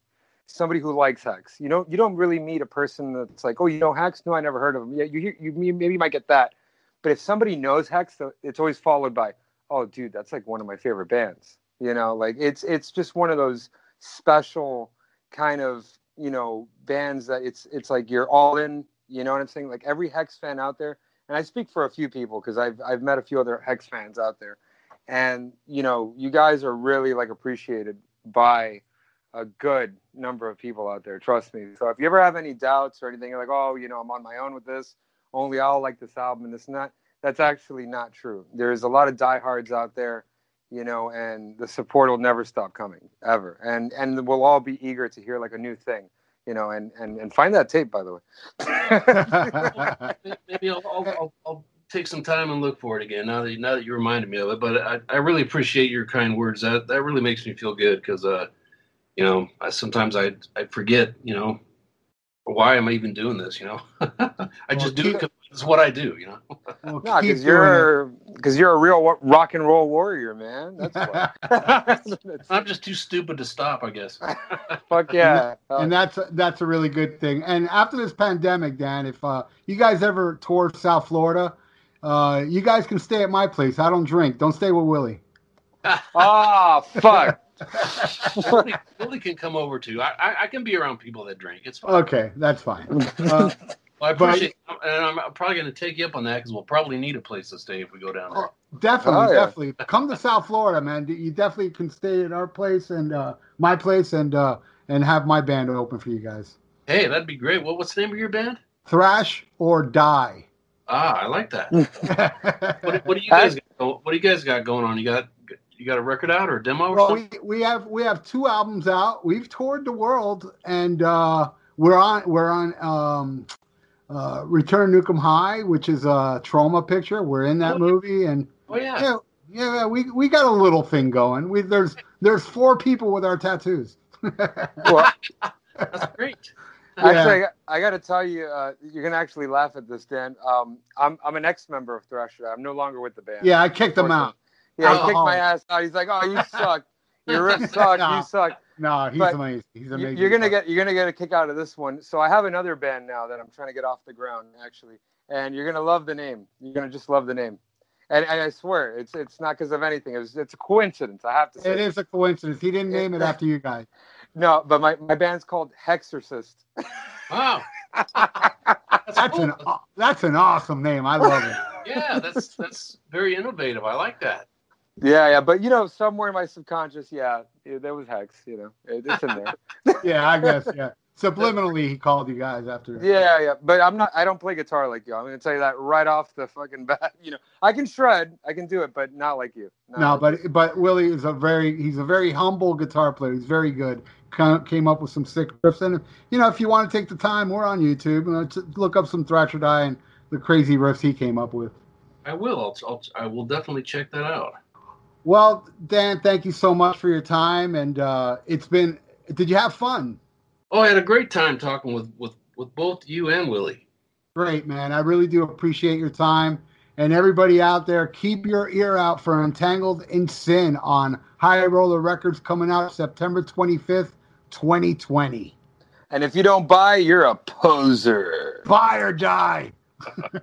somebody who likes Hexx, you know, you don't really meet a person that's like, oh, you know Hexx? No, I never heard of him. Yeah, you hear, you maybe you might get that, but if somebody knows Hexx, it's always followed by, oh, dude, that's like one of my favorite bands. You know, like it's it's just one of those special kind of you know bands that it's it's like you're all in. You know what I'm saying? Like every Hexx fan out there, and I speak for a few people because I've I've met a few other Hexx fans out there, and you know you guys are really like appreciated by a good number of people out there. Trust me. So if you ever have any doubts or anything, like, oh, you know, I'm on my own with this. Only I'll like this album and this and that. That's actually not true. There's a lot of diehards out there you know, and the support will never stop coming ever, and and we'll all be eager to hear like a new thing, you know, and and and find that tape by the way. [LAUGHS] Maybe I'll, I'll, I'll, take some time and look for it again now that now that you reminded me of it. But I, I really appreciate your kind words. That that really makes me feel good because uh, you know, I sometimes I I forget, you know, why am I even doing this? You know, [LAUGHS] I just well, do it it's what I do, you know. [LAUGHS] well, no, because you're because you're a real rock and roll warrior, man. That's [LAUGHS] why. I'm just too stupid to stop, I guess. Fuck yeah! And, and that's that's a really good thing. And after this pandemic, Dan, if uh, you guys ever tour South Florida, uh, you guys can stay at my place. I don't drink. Don't stay with Willy. oh fuck. Willy, Willy, can come over too. I, I, I can be around people that drink. It's fine. Okay, that's fine. [LAUGHS] Uh, well, I appreciate, but, and I'm probably going to take you up on that because we'll probably need a place to stay if we go down there. Oh, definitely, oh, yeah. definitely. Come to South Florida, man. You definitely can stay at our place and uh, my place, and uh, and have my band open for you guys. Hey, that'd be great. What, what's the name of your band? Thrash or Die. Ah, I like that. [LAUGHS] what, what, do you guys? Got, what do you guys got going on? You got you got a record out or a demo? Or well, we, we have we have two albums out. We've toured the world, and uh, we're on we're on um, uh, Return Nuke 'Em High, which is a Troma picture. We're in that oh, movie, and oh yeah, yeah, yeah, we we got a little thing going. We there's there's four people with our tattoos. [LAUGHS] well, that's great. [LAUGHS] Actually, yeah. I, I got to tell you, uh, you're gonna actually laugh at this, Dan. Um, I'm I'm an ex-member of Thrasher. I'm no longer with the band. Yeah, I kicked them out. Yeah, he oh. kicked my ass out. He's like, "Oh, you [LAUGHS] suck. Your riff suck. no, you suck." No, he's but amazing. He's amazing. You're gonna get you're gonna get a kick out of this one. So I have another band now that I'm trying to get off the ground actually, and you're gonna love the name. You're gonna just love the name. And, and I swear, it's it's not because of anything. It's it's a coincidence. I have to say. It is a coincidence. He didn't name it after you guys. [LAUGHS] No, but my, my band's called Hexorcist. [LAUGHS] Wow. that's, that's cool. an that's an awesome name. I love it. Yeah, that's that's very innovative. I like that. Yeah, yeah, but you know, somewhere in my subconscious, yeah, yeah there was Hexx. You know, it's in there. [LAUGHS] yeah, I guess. [LAUGHS] Yeah, subliminally, he called you guys after. Yeah, yeah, but I'm not. I don't play guitar like you. I'm gonna tell you that right off the fucking bat. [LAUGHS] You know, I can shred, I can do it, but not like you. Not no, like but you. but Willy is a very he's a very humble guitar player. He's very good. Came up with some sick riffs, and you know, if you want to take the time, we're on YouTube. and look up some Thrash or Die and the crazy riffs he came up with. I will. I'll, I'll I will definitely check that out. Well, Dan, thank you so much for your time, and uh, it's been. Did you have fun? Oh, I had a great time talking with with with both you and Willy. Great, man. I really do appreciate your time. And everybody out there, keep your ear out for Entangled in Sin on High Roller Records coming out September 25th, 2020. And if you don't buy, you're a poser. Buy or die.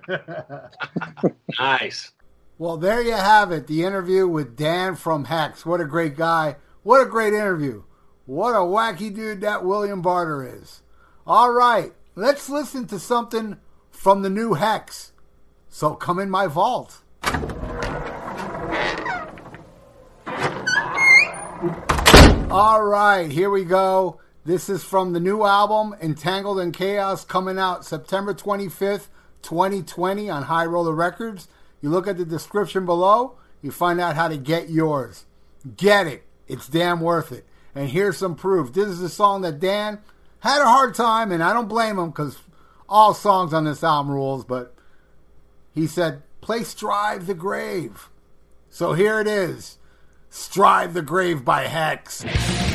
[LAUGHS] nice. Well, there you have it. The interview with Dan from Hexx. What a great guy. What a great interview. What a wacky dude that William Barter is. All right, let's listen to something from the new Hexx. So come in my vault. All right, here we go. This is from the new album, Entangled in Chaos, coming out September 25th, 2020 on High Roller Records. You look at the description below, you find out how to get yours. Get it. It's damn worth it. And here's some proof. This is a song that Dan had a hard time, and I don't blame him because all songs on this album rules, but he said, play Strive the Grave. So here it is Strive the Grave by Hexx.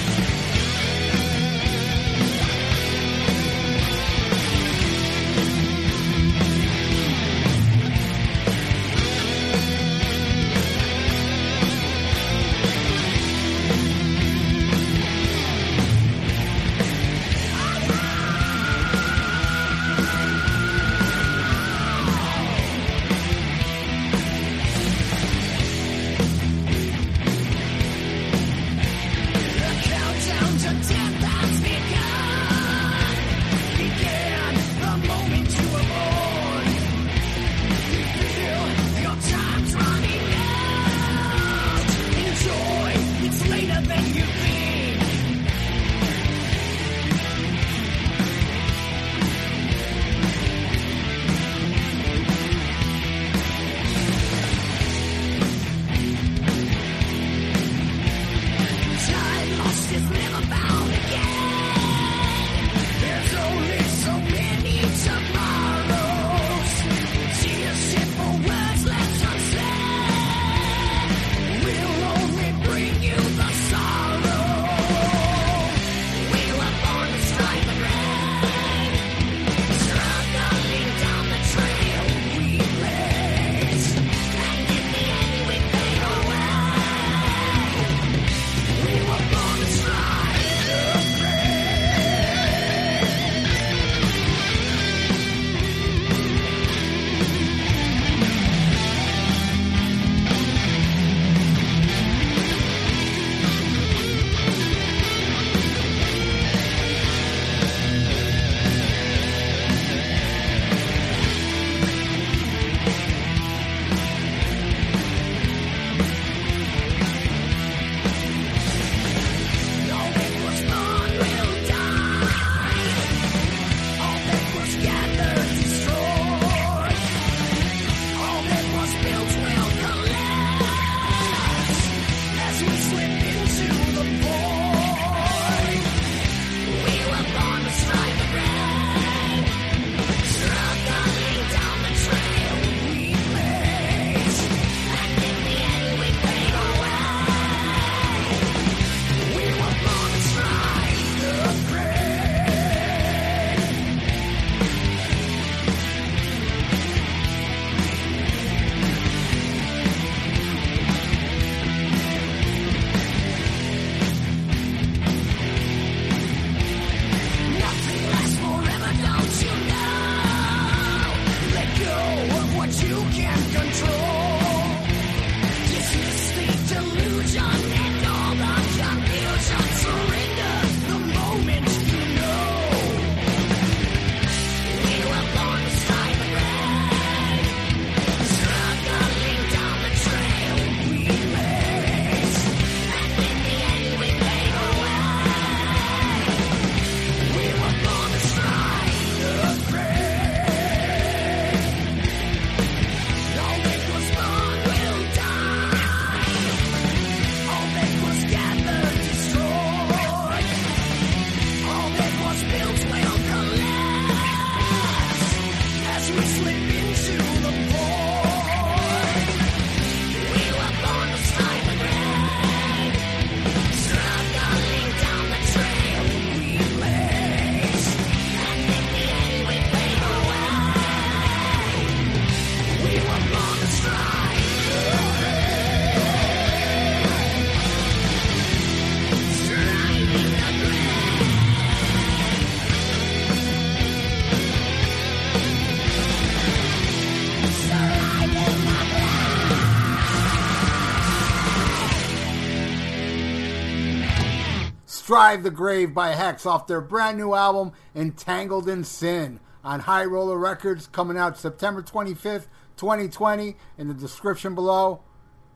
Drive the Grave by Hexx off their brand new album, Entangled in Sin, on High Roller Records, coming out September 25th, 2020. In the description below,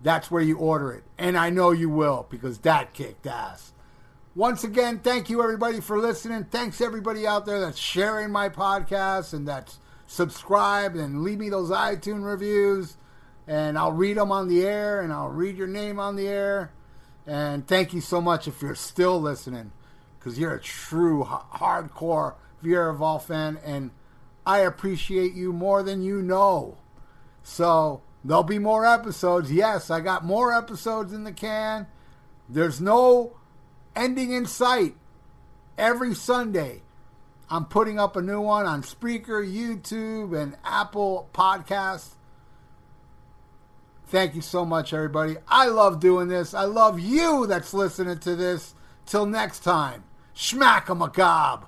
that's where you order it. And I know you will because that kicked ass. Once again, thank you everybody for listening. Thanks everybody out there that's sharing my podcast and that's subscribed and leave me those iTunes reviews. And I'll read them on the air and I'll read your name on the air. And thank you so much if you're still listening, because you're a true hardcore Viera Vault fan, and I appreciate you more than you know. So there'll be more episodes. Yes, I got more episodes in the can. There's no ending in sight. Every Sunday, I'm putting up a new one on Spreaker, YouTube, and Apple Podcasts. Thank you so much, everybody. I love doing this. I love you that's listening to this. Till next time, schmack a macabre.